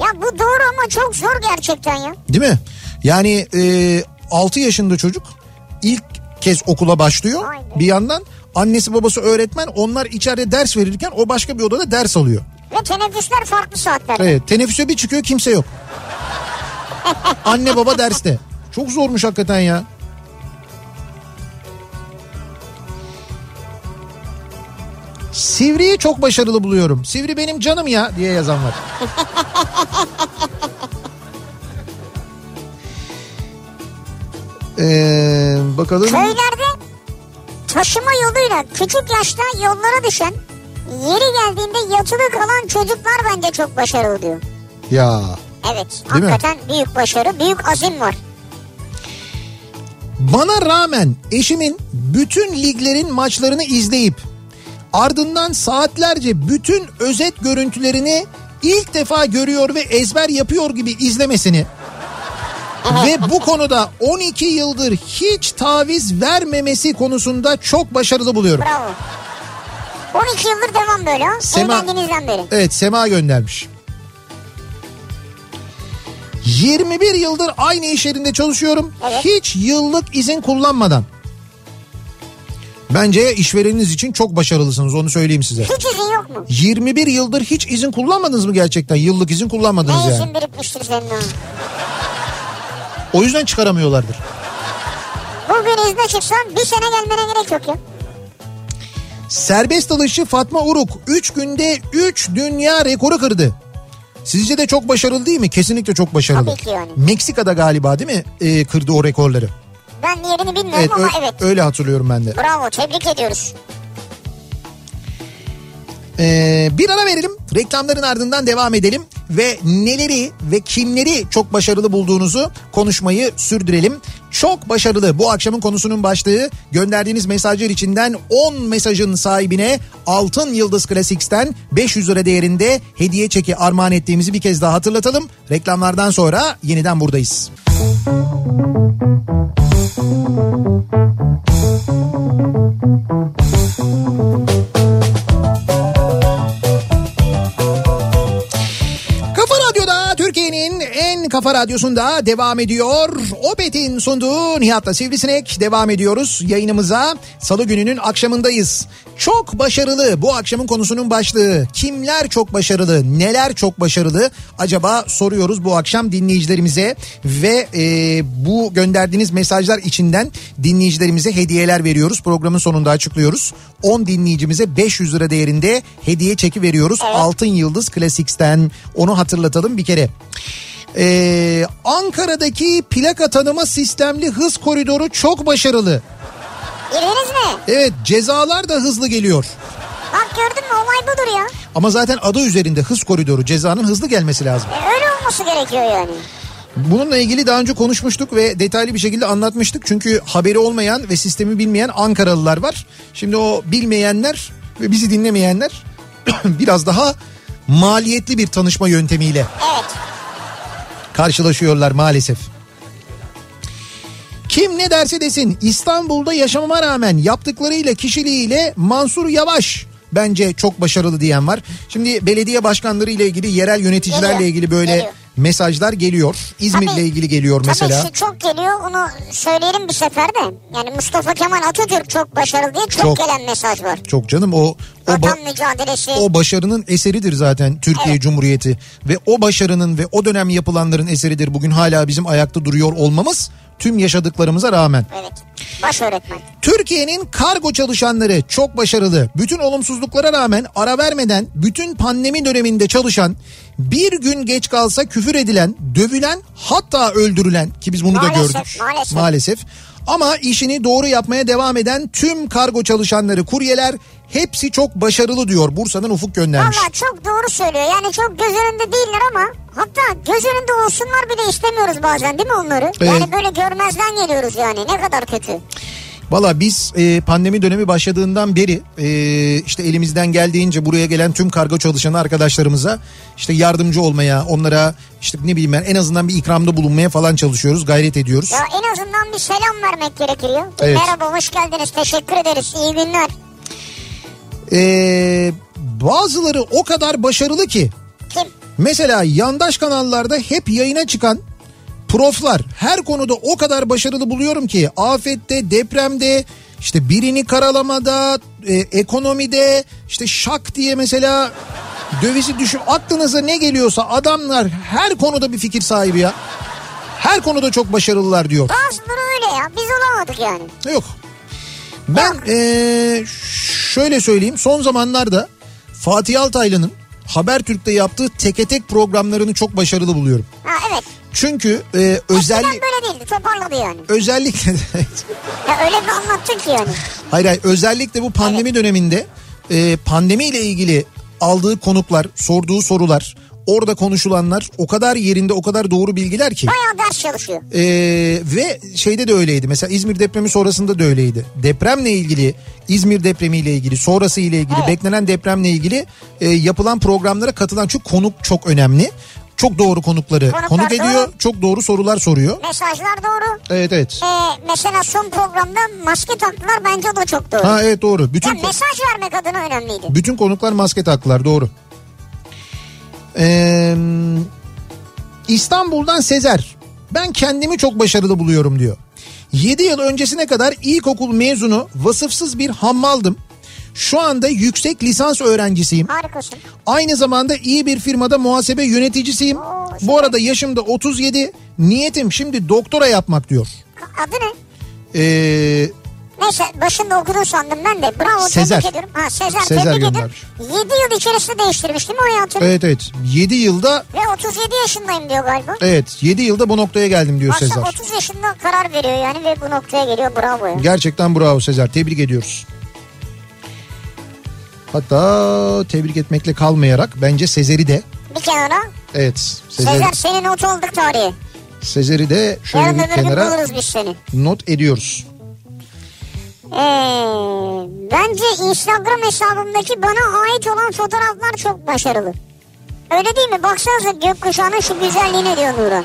Ya bu doğru ama çok zor gerçekten ya. Değil mi? Yani e, 6 yaşında çocuk ilk kez okula başlıyor. Be. Bir yandan annesi babası öğretmen onlar içeride ders verirken o başka bir odada ders alıyor. Ve teneffüsler farklı saatler. Evet teneffüse bir çıkıyor kimse yok. Anne baba derste. Çok zormuş hakikaten ya. Sivri'yi çok başarılı buluyorum. Sivri benim canım ya diye yazan var. Ee, bakalım. Köylerde taşıma yoluyla küçük yaşta yollara düşen yeri geldiğinde yatılı kalan çocuklar bence çok başarılı diyor. Ya Evet Değil mi? hakikaten büyük başarı büyük azim var. Bana rağmen eşimin bütün liglerin maçlarını izleyip ardından saatlerce bütün özet görüntülerini ilk defa görüyor ve ezber yapıyor gibi izlemesini ve bu konuda 12 yıldır hiç taviz vermemesi konusunda çok başarılı buluyorum. Bravo. 12 yıldır devam böyle ha. Sema- Evlendiğinizden beri. Evet Sema göndermiş. 21 yıldır aynı iş yerinde çalışıyorum. Evet. Hiç yıllık izin kullanmadan. Bence işvereniniz için çok başarılısınız onu söyleyeyim size. Hiç izin yok mu? 21 yıldır hiç izin kullanmadınız mı gerçekten? Yıllık izin kullanmadınız Ne yani. izin birikmiştir senin ha. O yüzden çıkaramıyorlardır. Bugün izne çıksan bir sene gelmene gerek yok ya. Serbest dalışçı Fatma Uruk 3 günde 3 dünya rekoru kırdı. Sizce de çok başarılı değil mi? Kesinlikle çok başarılı. Tabii ki yani. Meksika'da galiba değil mi ee, kırdı o rekorları? Ben yerini bilmiyorum Evet, ama ö- evet. öyle hatırlıyorum ben de. Bravo tebrik ediyoruz. Ee, bir ara verelim. Reklamların ardından devam edelim. Ve neleri ve kimleri çok başarılı bulduğunuzu konuşmayı sürdürelim. çok başarılı. Bu akşamın konusunun başlığı gönderdiğiniz mesajlar içinden 10 mesajın sahibine Altın Yıldız Classics'ten 500 lira değerinde hediye çeki armağan ettiğimizi bir kez daha hatırlatalım. Reklamlardan sonra yeniden buradayız. Kafa kafa radyosunda devam ediyor. Opet'in sunduğu Nihat'la Sivrisinek devam ediyoruz yayınımıza. Salı gününün akşamındayız. Çok başarılı bu akşamın konusunun başlığı. Kimler çok başarılı, neler çok başarılı acaba soruyoruz bu akşam dinleyicilerimize. Ve e, bu gönderdiğiniz mesajlar içinden dinleyicilerimize hediyeler veriyoruz. Programın sonunda açıklıyoruz. 10 dinleyicimize 500 lira değerinde hediye çeki veriyoruz. Altın Yıldız Classics'ten onu hatırlatalım bir kere. Ee, Ankara'daki plaka tanıma sistemli hız koridoru çok başarılı. Girdiniz mi? Evet cezalar da hızlı geliyor. Bak gördün mü olay budur ya. Ama zaten adı üzerinde hız koridoru cezanın hızlı gelmesi lazım. E, öyle olması gerekiyor yani. Bununla ilgili daha önce konuşmuştuk ve detaylı bir şekilde anlatmıştık. Çünkü haberi olmayan ve sistemi bilmeyen Ankaralılar var. Şimdi o bilmeyenler ve bizi dinlemeyenler biraz daha maliyetli bir tanışma yöntemiyle Evet. Karşılaşıyorlar maalesef. Kim ne derse desin İstanbul'da yaşamama rağmen yaptıklarıyla kişiliğiyle Mansur Yavaş bence çok başarılı diyen var. Şimdi belediye başkanları ile ilgili yerel yöneticilerle ilgili böyle. Mesajlar geliyor. İzmir'le Tabii. ilgili geliyor mesela. Tabii şu çok geliyor onu söyleyelim bir seferde. Yani Mustafa Kemal Atatürk çok başarılı diye çok, Çok. gelen mesaj var. Çok canım o o, ba- mücadelesi. o başarının eseridir zaten Türkiye Evet. Cumhuriyeti ve o başarının ve o dönem yapılanların eseridir bugün hala bizim ayakta duruyor olmamız tüm yaşadıklarımıza rağmen. Evet. Baş öğretmen. Türkiye'nin kargo çalışanları çok başarılı. Bütün olumsuzluklara rağmen ara vermeden bütün pandemi döneminde çalışan, bir gün geç kalsa küfür edilen, dövülen hatta öldürülen ki biz bunu da Maalesef, gördük. maalesef. Maalesef. Ama işini doğru yapmaya devam eden tüm kargo çalışanları, kuryeler hepsi çok başarılı diyor. Bursa'dan Ufuk göndermiş. Valla çok doğru söylüyor. Yani çok göz önünde değiller ama hatta göz önünde olsunlar bile istemiyoruz bazen değil mi onları? Yani Evet. böyle görmezden geliyoruz yani. Ne kadar kötü. Valla biz e, pandemi dönemi başladığından beri e, işte elimizden geldiğince buraya gelen tüm kargo çalışanı arkadaşlarımıza işte yardımcı olmaya, onlara işte ne bileyim ben en azından bir ikramda bulunmaya falan çalışıyoruz, gayret ediyoruz. Ya en azından bir selam vermek gerekir ya. Evet. Merhaba hoş geldiniz teşekkür ederiz iyi günler. E, bazıları o kadar başarılı ki Kim? mesela yandaş kanallarda hep yayına çıkan proflar her konuda o kadar başarılı buluyorum ki afette, depremde, işte birini karalamada, e, ekonomide, işte şak diye mesela dövizi düşün aklınıza ne geliyorsa adamlar her konuda bir fikir sahibi ya. Her konuda çok başarılılar diyor. Bazıları öyle ya biz olamadık yani. Yok. Ben eee, şöyle söyleyeyim son zamanlarda Fatih Altaylı'nın Habertürk'te yaptığı teke tek programlarını çok başarılı buluyorum. Evet. Çünkü e, özellik böyle değildi toparladı yani. özellikle Ya öyle bir anlattın ki yani. hayır hayır özellikle bu pandemi döneminde e, pandemiyle ilgili aldığı konuklar, sorduğu sorular, orada konuşulanlar o kadar yerinde, o kadar doğru bilgiler ki. Bayağı ders çalışıyor. Ee, ve şeyde de öyleydi. Mesela İzmir depremi sonrasında da öyleydi. Depremle ilgili, İzmir depremiyle ilgili, sonrası ile ilgili, Evet. beklenen depremle ilgili e, yapılan programlara katılan çünkü konuk çok önemli. Çok doğru konukları Konuklar konuk ediyor, doğru. çok doğru sorular soruyor. Mesajlar doğru. Evet evet. Ee, mesela son programda maske taktılar bence o da çok doğru. Ha evet doğru. Bütün ya mesaj vermek adına önemliydi. bütün konuklar maske taktılar doğru. Ee, İstanbul'dan Sezer. Ben kendimi çok başarılı buluyorum diyor. 7 yıl öncesine kadar ilkokul mezunu vasıfsız bir hammaldım. Şu anda yüksek lisans öğrencisiyim. Harikasın. Aynı zamanda iyi bir firmada muhasebe yöneticisiyim. Oo, Bu arada yaşım da 37. Niyetim şimdi doktora yapmak diyor. Adı ne? Ee, Neyse başında okudun sandım ben de. Bravo Sezer. tebrik ediyorum. Ha Sezer, Sezer tebrik göndermiş. 7 yıl içerisinde değiştirmiş değil mi hayatını? evet evet 7 yılda Ve 37 yaşındayım diyor galiba. evet 7 yılda bu noktaya geldim diyor Baksana Sezer. 30 yaşında karar veriyor yani ve bu noktaya geliyor bravo ya. Gerçekten bravo Sezer. Tebrik ediyoruz. Hatta tebrik etmekle kalmayarak bence Sezer'i de Bir kenara evet Sezer, Sezer senin not olduk tarihi. Sezer'i de şöyle Yarın bir kenara buluruz biz seni. not ediyoruz. Ee, bence Instagram hesabımdaki bana ait olan fotoğraflar çok başarılı. Öyle değil mi? Baksanıza gökkuşağının şu güzelliğine diyor Nurhan.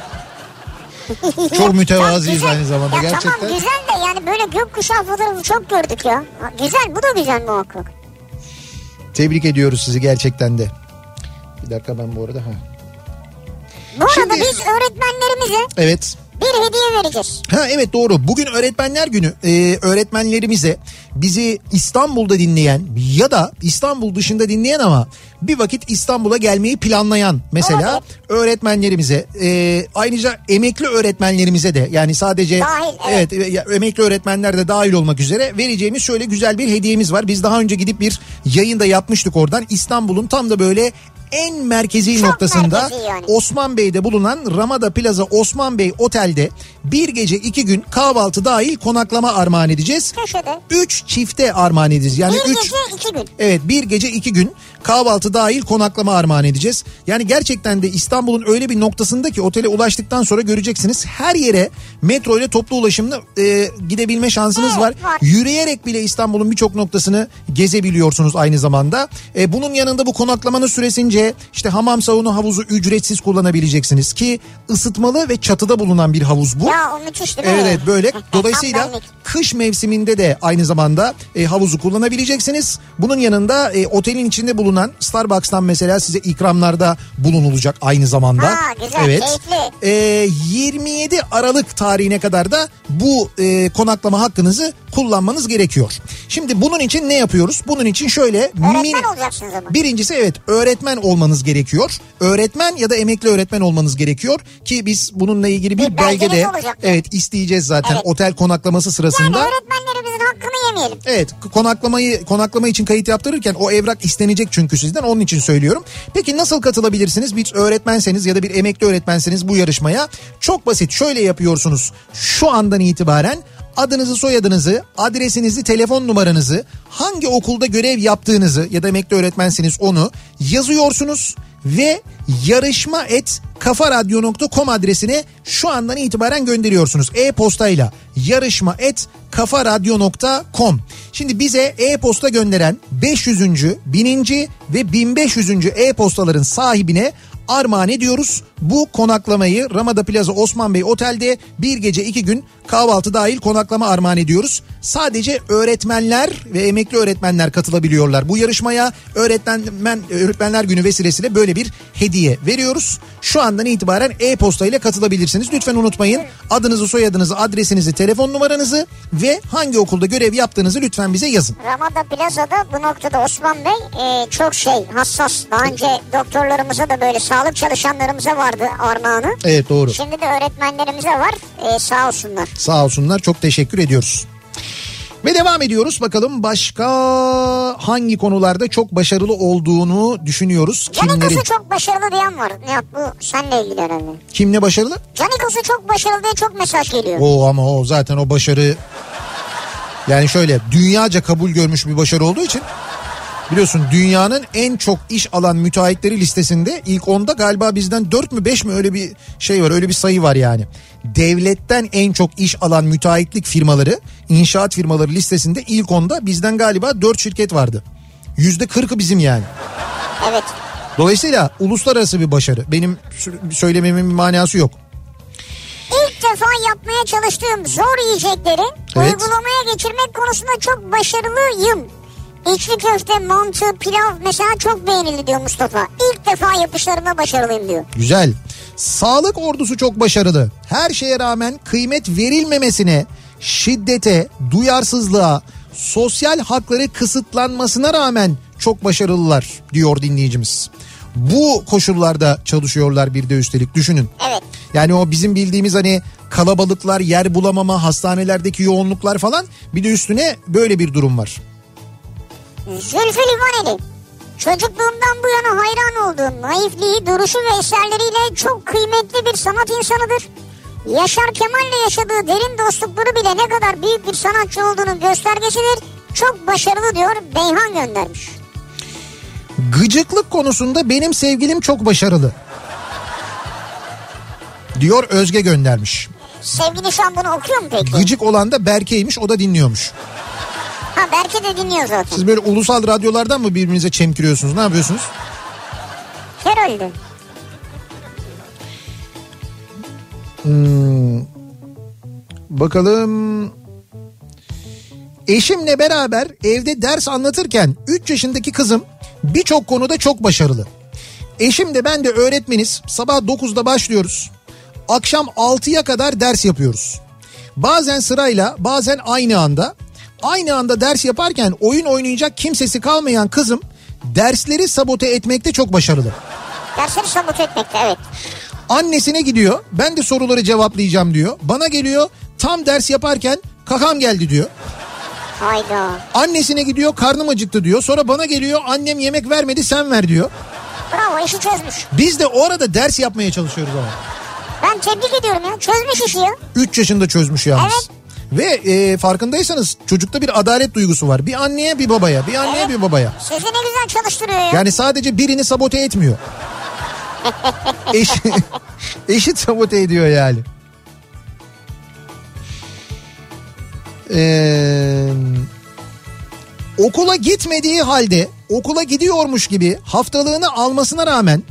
Çok mütevaziyiz aynı zamanda ya gerçekten. Tamam güzel de yani böyle gökkuşağı fotoğrafı çok gördük ya. Güzel bu da güzel muhakkak. Tebrik ediyoruz sizi gerçekten de. Bir dakika ben bu arada. Ha. Bu arada Şimdi- biz öğretmenlerimize Evet. Bir hediye vereceğiz. Ha evet doğru. Bugün öğretmenler günü. Ee, öğretmenlerimize bizi İstanbul'da dinleyen ya da İstanbul dışında dinleyen ama bir vakit İstanbul'a gelmeyi planlayan mesela öğretmenlerimize e, ayrıca emekli öğretmenlerimize de yani sadece Dahil, evet e, ya, emekli öğretmenler de dahil olmak üzere vereceğimiz şöyle güzel bir hediyemiz var. Biz daha önce gidip bir yayında yapmıştık oradan. İstanbul'un tam da böyle en merkezi Çok noktasında merkezi yani. Osman Bey'de bulunan Ramada Plaza Osman Bey Otel'de bir gece iki gün kahvaltı dahil konaklama armağan edeceğiz. Köşede. Üç çifte armağan edeceğiz. Yani bir üç, gece iki gün. Evet bir gece iki gün kahvaltı dahil konaklama armağan edeceğiz. Yani gerçekten de İstanbul'un öyle bir noktasında ki otele ulaştıktan sonra göreceksiniz her yere metro ile toplu ulaşımla e, gidebilme şansınız Evet, var. var. Yürüyerek bile İstanbul'un birçok noktasını gezebiliyorsunuz aynı zamanda. E, bunun yanında bu konaklamanın süresince işte hamam sauna havuzu ücretsiz kullanabileceksiniz ki ısıtmalı ve çatıda bulunan bir havuz bu. Ya o müthiş değil mi? Evet evet böyle. Dolayısıyla kış mevsiminde de aynı zamanda e, havuzu kullanabileceksiniz. Bunun yanında e, otelin içinde bulunan Starbucks'tan mesela size ikramlarda bulunulacak aynı zamanda. Ha, güzel, keyifli. E, 27 Aralık tarihine kadar da bu e, konaklama hakkınızı kullanmanız gerekiyor. Şimdi bunun için ne yapıyoruz? Bunun için şöyle Öğretmen mini- olacaksınız ama. Birincisi evet öğretmen olmanız gerekiyor. Öğretmen ya da emekli öğretmen olmanız gerekiyor ki biz bununla ilgili bir, Bir belgede olacak. evet isteyeceğiz zaten Evet. otel konaklaması Yani sırasında. öğretmenlerimizin hakkını yemeyelim. Evet konaklamayı konaklama için kayıt yaptırırken o evrak istenecek çünkü sizden onun için söylüyorum. Peki nasıl katılabilirsiniz? Bir öğretmenseniz ya da bir emekli öğretmenseniz bu yarışmaya çok basit şöyle yapıyorsunuz. Şu andan itibaren adınızı soyadınızı adresinizi telefon numaranızı hangi okulda görev yaptığınızı ya da emekli öğretmenseniz onu yazıyorsunuz ve yarışma et kafaradyo.com adresine şu andan itibaren gönderiyorsunuz. E-postayla yarışma et kafaradyo.com Şimdi bize e-posta gönderen 500. 1000. ve 1500. e-postaların sahibine armağan ediyoruz. Bu konaklamayı Ramada Plaza Osman Bey Otel'de bir gece iki gün kahvaltı dahil konaklama armağan ediyoruz. Sadece öğretmenler ve emekli öğretmenler katılabiliyorlar bu yarışmaya. Öğretmen öğretmenler günü vesilesiyle böyle bir hediye veriyoruz. Şu andan itibaren e-posta ile katılabilirsiniz. Lütfen unutmayın adınızı, soyadınızı, adresinizi, telefon numaranızı ve hangi okulda görev yaptığınızı lütfen bize yazın. Ramada Plaza'da bu noktada Osman Bey e, çok şey hassas. Daha önce doktorlarımıza da böyle sağlık çalışanlarımıza vardı armağanı. Evet doğru. Şimdi de öğretmenlerimize var. E, sağ olsunlar. Sağ olsunlar çok teşekkür ediyoruz. Ve devam ediyoruz bakalım başka hangi konularda çok başarılı olduğunu düşünüyoruz. Kimlerin Canikos'u çok başarılı diyen var. Ne yap bu seninle ilgili herhalde. kimle başarılı? Canikos'u çok başarılı diye çok mesaj geliyor. O ama o zaten o başarı yani şöyle dünyaca kabul görmüş bir başarı olduğu için biliyorsun dünyanın en çok iş alan müteahhitleri listesinde ilk onda galiba bizden 4 mü 5 mi öyle bir şey var öyle bir sayı var yani. Devletten en çok iş alan müteahhitlik firmaları inşaat firmaları listesinde ilk onda bizden galiba 4 şirket vardı. Yüzde 40'ı bizim yani. Evet. Dolayısıyla uluslararası bir başarı. Benim söylememin bir manası yok. İlk defa yapmaya çalıştığım zor yiyecekleri Evet. uygulamaya geçirmek konusunda çok başarılıyım. İçli köfte, mantı, pilav mesela çok beğenildi diyor Mustafa. İlk defa yapışlarında başarılıyım diyor. Güzel. Sağlık ordusu çok başarılı. Her şeye rağmen kıymet verilmemesine, şiddete, duyarsızlığa, sosyal hakları kısıtlanmasına rağmen çok başarılılar diyor dinleyicimiz. Bu koşullarda çalışıyorlar bir de üstelik düşünün. Evet. Yani o bizim bildiğimiz hani kalabalıklar, yer bulamama, hastanelerdeki yoğunluklar falan bir de üstüne böyle bir durum var. Zülfü Livaneli. Çocukluğumdan bu yana hayran olduğum naifliği, duruşu ve eserleriyle çok kıymetli bir sanat insanıdır. Yaşar Kemal'le yaşadığı derin dostlukları bile ne kadar büyük bir sanatçı olduğunun göstergesidir. Çok başarılı diyor Beyhan göndermiş. Gıcıklık konusunda benim sevgilim çok başarılı. Diyor Özge göndermiş. Sevgili şu an bunu okuyor mu peki? Gıcık olan da Berke'ymiş o da dinliyormuş. Ha belki de dinliyor zaten. Siz böyle ulusal radyolardan mı birbirinize çemkiriyorsunuz? Ne yapıyorsunuz? Herhalde. Bakalım. Eşimle beraber evde ders anlatırken 3 yaşındaki kızım birçok konuda çok başarılı. Eşim de ben de öğretmeniz. Sabah 9'da başlıyoruz. Akşam 6'ya kadar ders yapıyoruz. Bazen sırayla bazen aynı anda. Aynı anda ders yaparken oyun oynayacak kimsesi kalmayan kızım dersleri sabote etmekte çok başarılı. Dersleri sabote etmekte evet. Annesine gidiyor. Ben de soruları cevaplayacağım diyor. Bana geliyor. Tam ders yaparken kakam geldi diyor. Hayda. Annesine gidiyor karnım acıktı diyor. Sonra bana geliyor annem yemek vermedi sen ver diyor. Bravo işi çözmüş. Biz de o arada ders yapmaya çalışıyoruz ama. Ben tebrik ediyorum ya. Çözmüş işi ya. 3 yaşında çözmüş yalnız. Evet. Ve e, farkındaysanız çocukta bir adalet duygusu var. Bir anneye bir babaya, bir anneye Evet. bir babaya. Sizi ne güzel çalıştırıyor ya. Yani sadece birini sabote etmiyor. Eş, eşit sabote ediyor yani. Ee, okula gitmediği halde okula gidiyormuş gibi haftalığını almasına rağmen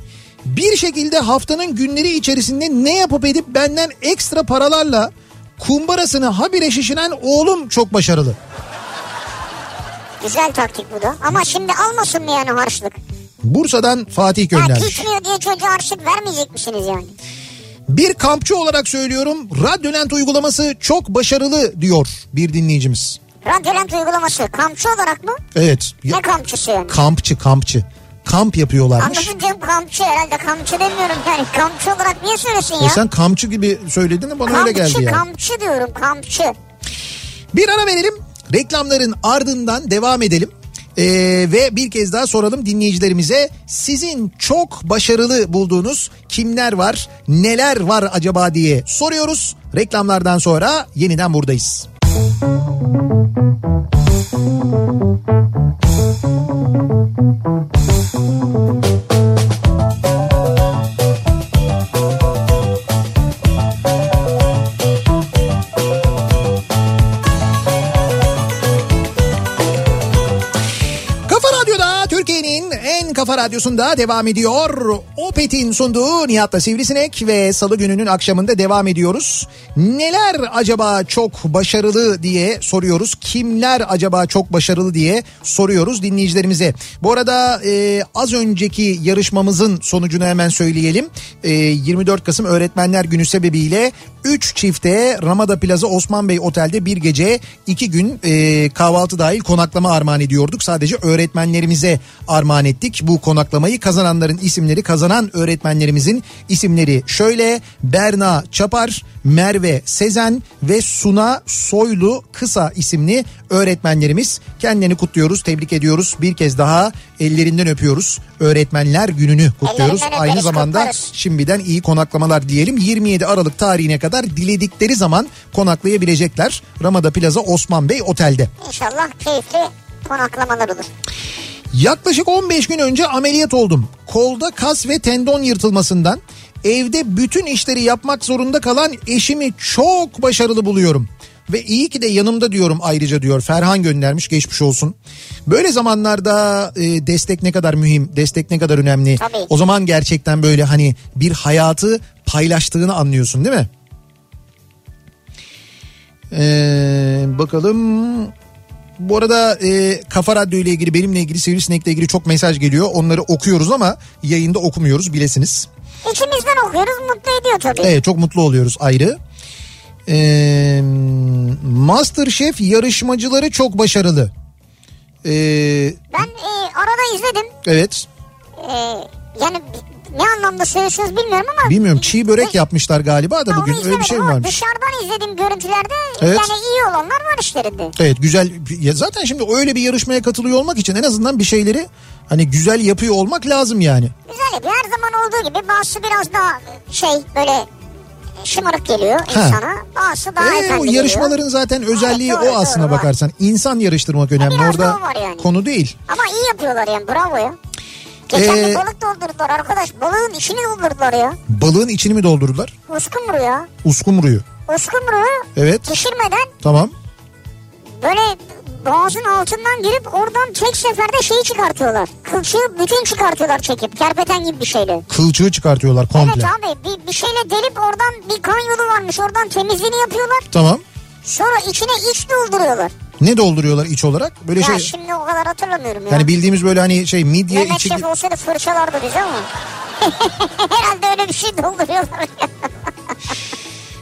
bir şekilde haftanın günleri içerisinde ne yapıp edip benden ekstra paralarla kumbarasını habire şişiren oğlum çok başarılı. Güzel taktik bu da. Ama şimdi almasın mı yani harçlık? Bursa'dan Fatih göndermiş. gitmiyor diye çocuğa harçlık vermeyecek misiniz yani? Bir kampçı olarak söylüyorum Radyolent uygulaması çok başarılı diyor bir dinleyicimiz. Radyolent uygulaması kampçı olarak mı? Evet ya- Ne kampçısı yani? kampçı kampçı kamp yapıyorlarmış. Anladın canım kampçı herhalde kampçı demiyorum yani. Kampçı olarak niye söylesin ya? E sen kampçı gibi söyledin de bana kampçı, öyle geldi yani. kampçı diyorum kampçı. Bir ara verelim reklamların ardından devam edelim. Ee, ve bir kez daha soralım dinleyicilerimize sizin çok başarılı bulduğunuz kimler var neler var acaba diye soruyoruz. Reklamlardan sonra yeniden buradayız. Kafa kafa radyosunda devam ediyor. Opet'in sunduğu Nihat'la Sivrisinek ve salı gününün akşamında devam ediyoruz. Neler acaba çok başarılı diye soruyoruz. Kimler acaba çok başarılı diye soruyoruz dinleyicilerimize. Bu arada e, az önceki yarışmamızın sonucunu hemen söyleyelim. E, 24 Kasım Öğretmenler Günü sebebiyle 3 çifte Ramada Plaza Osman Bey Otel'de bir gece 2 gün e, kahvaltı dahil konaklama armağan ediyorduk. Sadece öğretmenlerimize armağan ettik. Bu konaklamayı kazananların isimleri kazanan öğretmenlerimizin isimleri şöyle Berna Çapar, Merve Sezen ve Suna Soylu Kısa isimli öğretmenlerimiz. Kendilerini kutluyoruz, tebrik ediyoruz. Bir kez daha ellerinden öpüyoruz. Öğretmenler gününü kutluyoruz. Ellerinden Aynı öperiz, zamanda kutlarız. şimdiden iyi konaklamalar diyelim. 27 Aralık tarihine kadar diledikleri zaman konaklayabilecekler. Ramada Plaza Osman Bey Otel'de. İnşallah keyifli konaklamalar olur. Yaklaşık 15 gün önce ameliyat oldum. Kolda kas ve tendon yırtılmasından evde bütün işleri yapmak zorunda kalan eşimi çok başarılı buluyorum. Ve iyi ki de yanımda diyorum ayrıca diyor Ferhan göndermiş geçmiş olsun. Böyle zamanlarda e, destek ne kadar mühim, destek ne kadar önemli. Tabii. O zaman gerçekten böyle hani bir hayatı paylaştığını anlıyorsun değil mi? Ee, bakalım bu arada e, Kafa Radyo ile ilgili benimle ilgili Sivrisinek'le ilgili çok mesaj geliyor. Onları okuyoruz ama yayında okumuyoruz bilesiniz. İçimizden okuyoruz mutlu ediyor tabii. Evet çok mutlu oluyoruz ayrı. Ee, Masterchef yarışmacıları çok başarılı. Ee, Ben e, arada izledim. evet E, yani ne anlamda söylüyorsunuz bilmiyorum ama. bilmiyorum çiğ börek yapmışlar galiba da bugün öyle bir şey ama varmış. Dışarıdan izlediğim görüntülerde Evet. yani iyi olanlar var işlerinde. Evet güzel ya zaten şimdi öyle bir yarışmaya katılıyor olmak için en azından bir şeyleri hani güzel yapıyor olmak lazım yani. Güzel yapıyor. Her zaman olduğu gibi bazısı biraz daha şey böyle şımarık geliyor insana. Bazısı daha Ee, o geliyor. yarışmaların zaten özelliği doğru, o aslına doğru, var. bakarsan. İnsan yarıştırmak önemli biraz orada var yani. konu değil. Ama iyi yapıyorlar yani bravo ya. Geçen Ee, balık doldurdular arkadaş. Balığın içini doldurdular ya. Balığın içini mi doldurdular? Uskumru ya. Uskumruyu. Uskumruyu Evet. pişirmeden Tamam. böyle boğazın altından girip oradan tek seferde şeyi çıkartıyorlar. Kılçığı bütün çıkartıyorlar çekip. Kerpeten gibi bir şeyle. Kılçığı çıkartıyorlar komple. Evet abi bir, bir şeyle delip oradan bir kan yolu varmış. Oradan temizliğini yapıyorlar. Tamam. Sonra içine iç dolduruyorlar. Ne dolduruyorlar iç olarak? Böyle Ya şey şimdi o kadar hatırlamıyorum ya. yani bildiğimiz böyle hani şey midye Mehmet içi Şef olsaydı fırçalardı bizi ama. Herhalde öyle bir şey dolduruyorlar.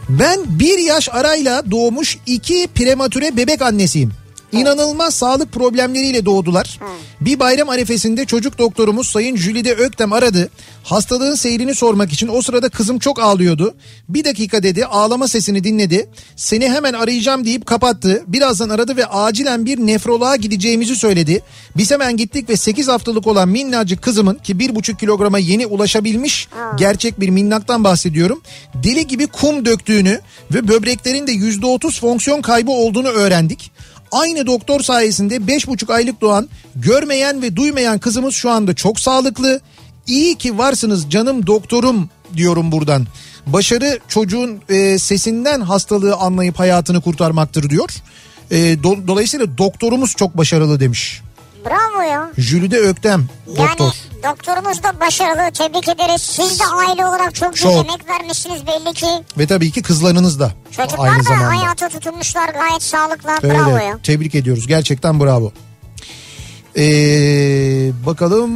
Ben bir yaş arayla doğmuş iki prematüre bebek annesiyim. İnanılmaz sağlık problemleriyle doğdular. Bir bayram arefesinde çocuk doktorumuz Sayın Jülide Öktem aradı. Hastalığın seyrini sormak için o sırada kızım çok ağlıyordu. Bir dakika dedi ağlama sesini dinledi. Seni hemen arayacağım deyip kapattı. Birazdan aradı ve acilen bir nefroloğa gideceğimizi söyledi. Biz hemen gittik ve 8 haftalık olan minnacık kızımın ki 1,5 kilograma yeni ulaşabilmiş gerçek bir minnaktan bahsediyorum. Deli gibi kum döktüğünü ve böbreklerin de %30 fonksiyon kaybı olduğunu öğrendik. Aynı doktor sayesinde 5,5 aylık doğan görmeyen ve duymayan kızımız şu anda çok sağlıklı. İyi ki varsınız canım doktorum diyorum buradan. Başarı çocuğun e, sesinden hastalığı anlayıp hayatını kurtarmaktır diyor. E, do- dolayısıyla doktorumuz çok başarılı demiş. Bravo ya. Jülide Öktem doktor. Yani doktorumuz da başarılı. Tebrik ederiz. Siz de aile olarak çok, Çok. büyük emek vermişsiniz belli ki. Ve tabii ki kızlarınız da Çocuklar aynı da zamanda. hayata tutunmuşlar gayet sağlıklı. Öyle. Bravo ya. Tebrik ediyoruz. Gerçekten bravo. Ee, bakalım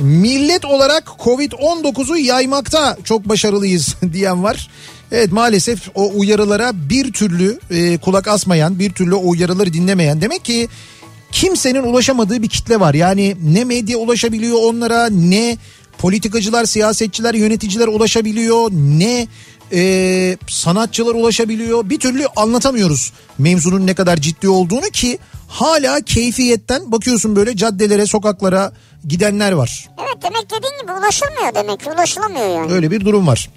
millet olarak Covid-19'u yaymakta çok başarılıyız diyen var. Evet maalesef o uyarılara bir türlü e, kulak asmayan, bir türlü o uyarıları dinlemeyen demek ki kimsenin ulaşamadığı bir kitle var. Yani ne medya ulaşabiliyor onlara ne politikacılar, siyasetçiler, yöneticiler ulaşabiliyor ne e, sanatçılar ulaşabiliyor. Bir türlü anlatamıyoruz mevzunun ne kadar ciddi olduğunu ki hala keyfiyetten bakıyorsun böyle caddelere, sokaklara gidenler var. Evet demek dediğin gibi ulaşılmıyor demek ki ulaşılamıyor yani. Öyle bir durum var.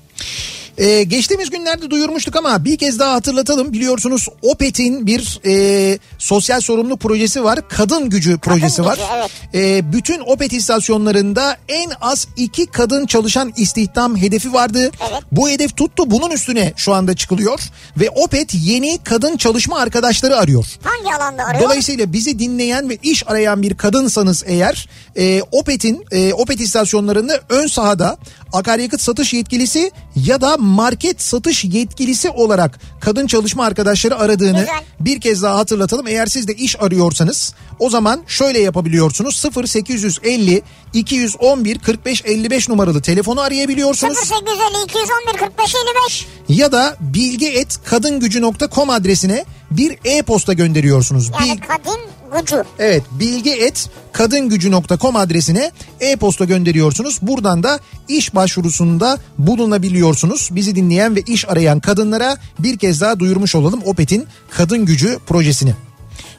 Ee, geçtiğimiz günlerde duyurmuştuk ama bir kez daha hatırlatalım. Biliyorsunuz Opet'in bir e, sosyal sorumluluk projesi var. Kadın gücü projesi gücü, var. evet. Ee, bütün Opet istasyonlarında en az iki kadın çalışan istihdam hedefi vardı. Evet. Bu hedef tuttu. Bunun üstüne şu anda çıkılıyor. Ve Opet yeni kadın çalışma arkadaşları arıyor. Hangi alanda arıyor? Dolayısıyla bizi dinleyen ve iş arayan bir kadınsanız eğer e, Opet'in e, Opet istasyonlarında ön sahada akaryakıt satış yetkilisi ya da market satış yetkilisi olarak kadın çalışma arkadaşları aradığını Güzel. bir kez daha hatırlatalım. Eğer siz de iş arıyorsanız o zaman şöyle yapabiliyorsunuz 0850 211 45 55 numaralı telefonu arayabiliyorsunuz 0850 211 45 55. ya da bilgi.kadingücü.com adresine bir e-posta gönderiyorsunuz. Yani Bil- kadın gücü. Evet bilgi et kadingücü.com adresine e-posta gönderiyorsunuz. Buradan da iş başvurusunda bulunabiliyorsunuz. Bizi dinleyen ve iş arayan kadınlara bir kez daha duyurmuş olalım Opet'in kadın gücü projesini.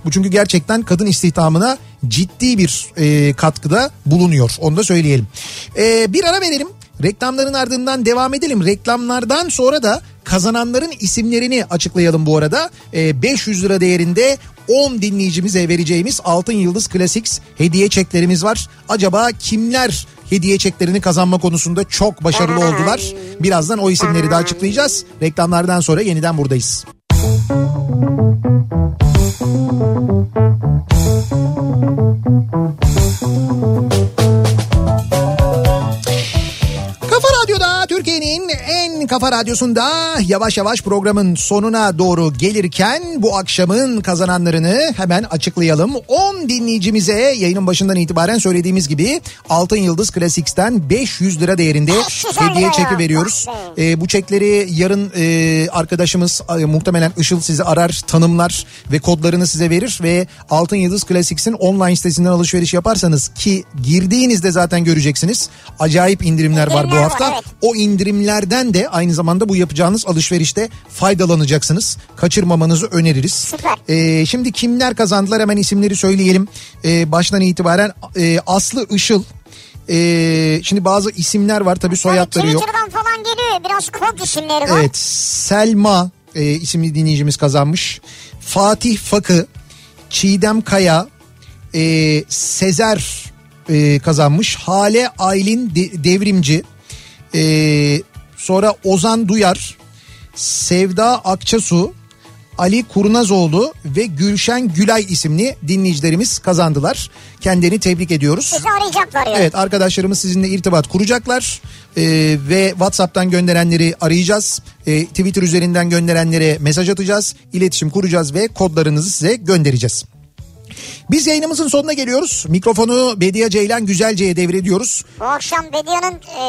Bu çünkü gerçekten kadın istihdamına ciddi bir e, katkıda bulunuyor. Onu da söyleyelim. E, bir ara verelim. Reklamların ardından devam edelim. Reklamlardan sonra da kazananların isimlerini açıklayalım bu arada. E, 500 lira değerinde 10 dinleyicimize vereceğimiz Altın Yıldız Classics hediye çeklerimiz var. Acaba kimler hediye çeklerini kazanma konusunda çok başarılı oldular? Birazdan o isimleri de açıklayacağız. Reklamlardan sonra yeniden buradayız. Kafa Radyo'da Türkiye'nin kafa radyosunda yavaş yavaş programın sonuna doğru gelirken bu akşamın kazananlarını hemen açıklayalım. 10 dinleyicimize yayının başından itibaren söylediğimiz gibi Altın Yıldız Classics'ten 500 lira değerinde 500 lira hediye çeki veriyoruz. Ee, bu çekleri yarın e, arkadaşımız e, muhtemelen Işıl sizi arar, tanımlar ve kodlarını size verir ve Altın Yıldız Classics'in online sitesinden alışveriş yaparsanız ki girdiğinizde zaten göreceksiniz. Acayip indirimler var bu hafta. O indirimlerden de aynı zamanda bu yapacağınız alışverişte faydalanacaksınız. Kaçırmamanızı öneririz. Süper. Ee, şimdi kimler kazandılar hemen isimleri söyleyelim. Ee, baştan itibaren e, Aslı Işıl. Ee, şimdi bazı isimler var tabii soyadları yok. Twitter'dan falan geliyor biraz kod isimleri var. Evet Selma e, isimli dinleyicimiz kazanmış. Fatih Fakı, Çiğdem Kaya, e, Sezer e, kazanmış. Hale Aylin De- Devrimci. E, sonra Ozan Duyar. Sevda Akçasu. Ali Kurnazoğlu ve Gülşen Gülay isimli dinleyicilerimiz kazandılar. Kendilerini tebrik ediyoruz. Bizi arayacaklar ya. Evet arkadaşlarımız sizinle irtibat kuracaklar Ee, ve WhatsApp'tan gönderenleri arayacağız. Ee, Twitter üzerinden gönderenlere mesaj atacağız. iletişim kuracağız ve kodlarınızı size göndereceğiz. Biz yayınımızın sonuna geliyoruz. Mikrofonu Bediye Ceylan Güzelce'ye devrediyoruz. Bu akşam Bedia'nın e,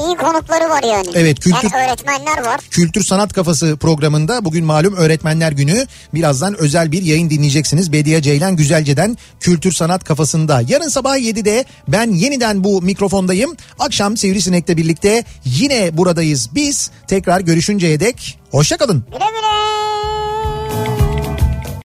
iyi konukları var yani. Evet, kültür- Hem öğretmenler var. Kültür Sanat Kafası programında bugün malum Öğretmenler Günü. Birazdan özel bir yayın dinleyeceksiniz. Bediye Ceylan Güzelce'den Kültür Sanat Kafası'nda. Yarın sabah 7'de ben yeniden bu mikrofondayım. Akşam Sivrisinek'le birlikte yine buradayız. Biz tekrar görüşünceye dek hoşçakalın. Güle güle.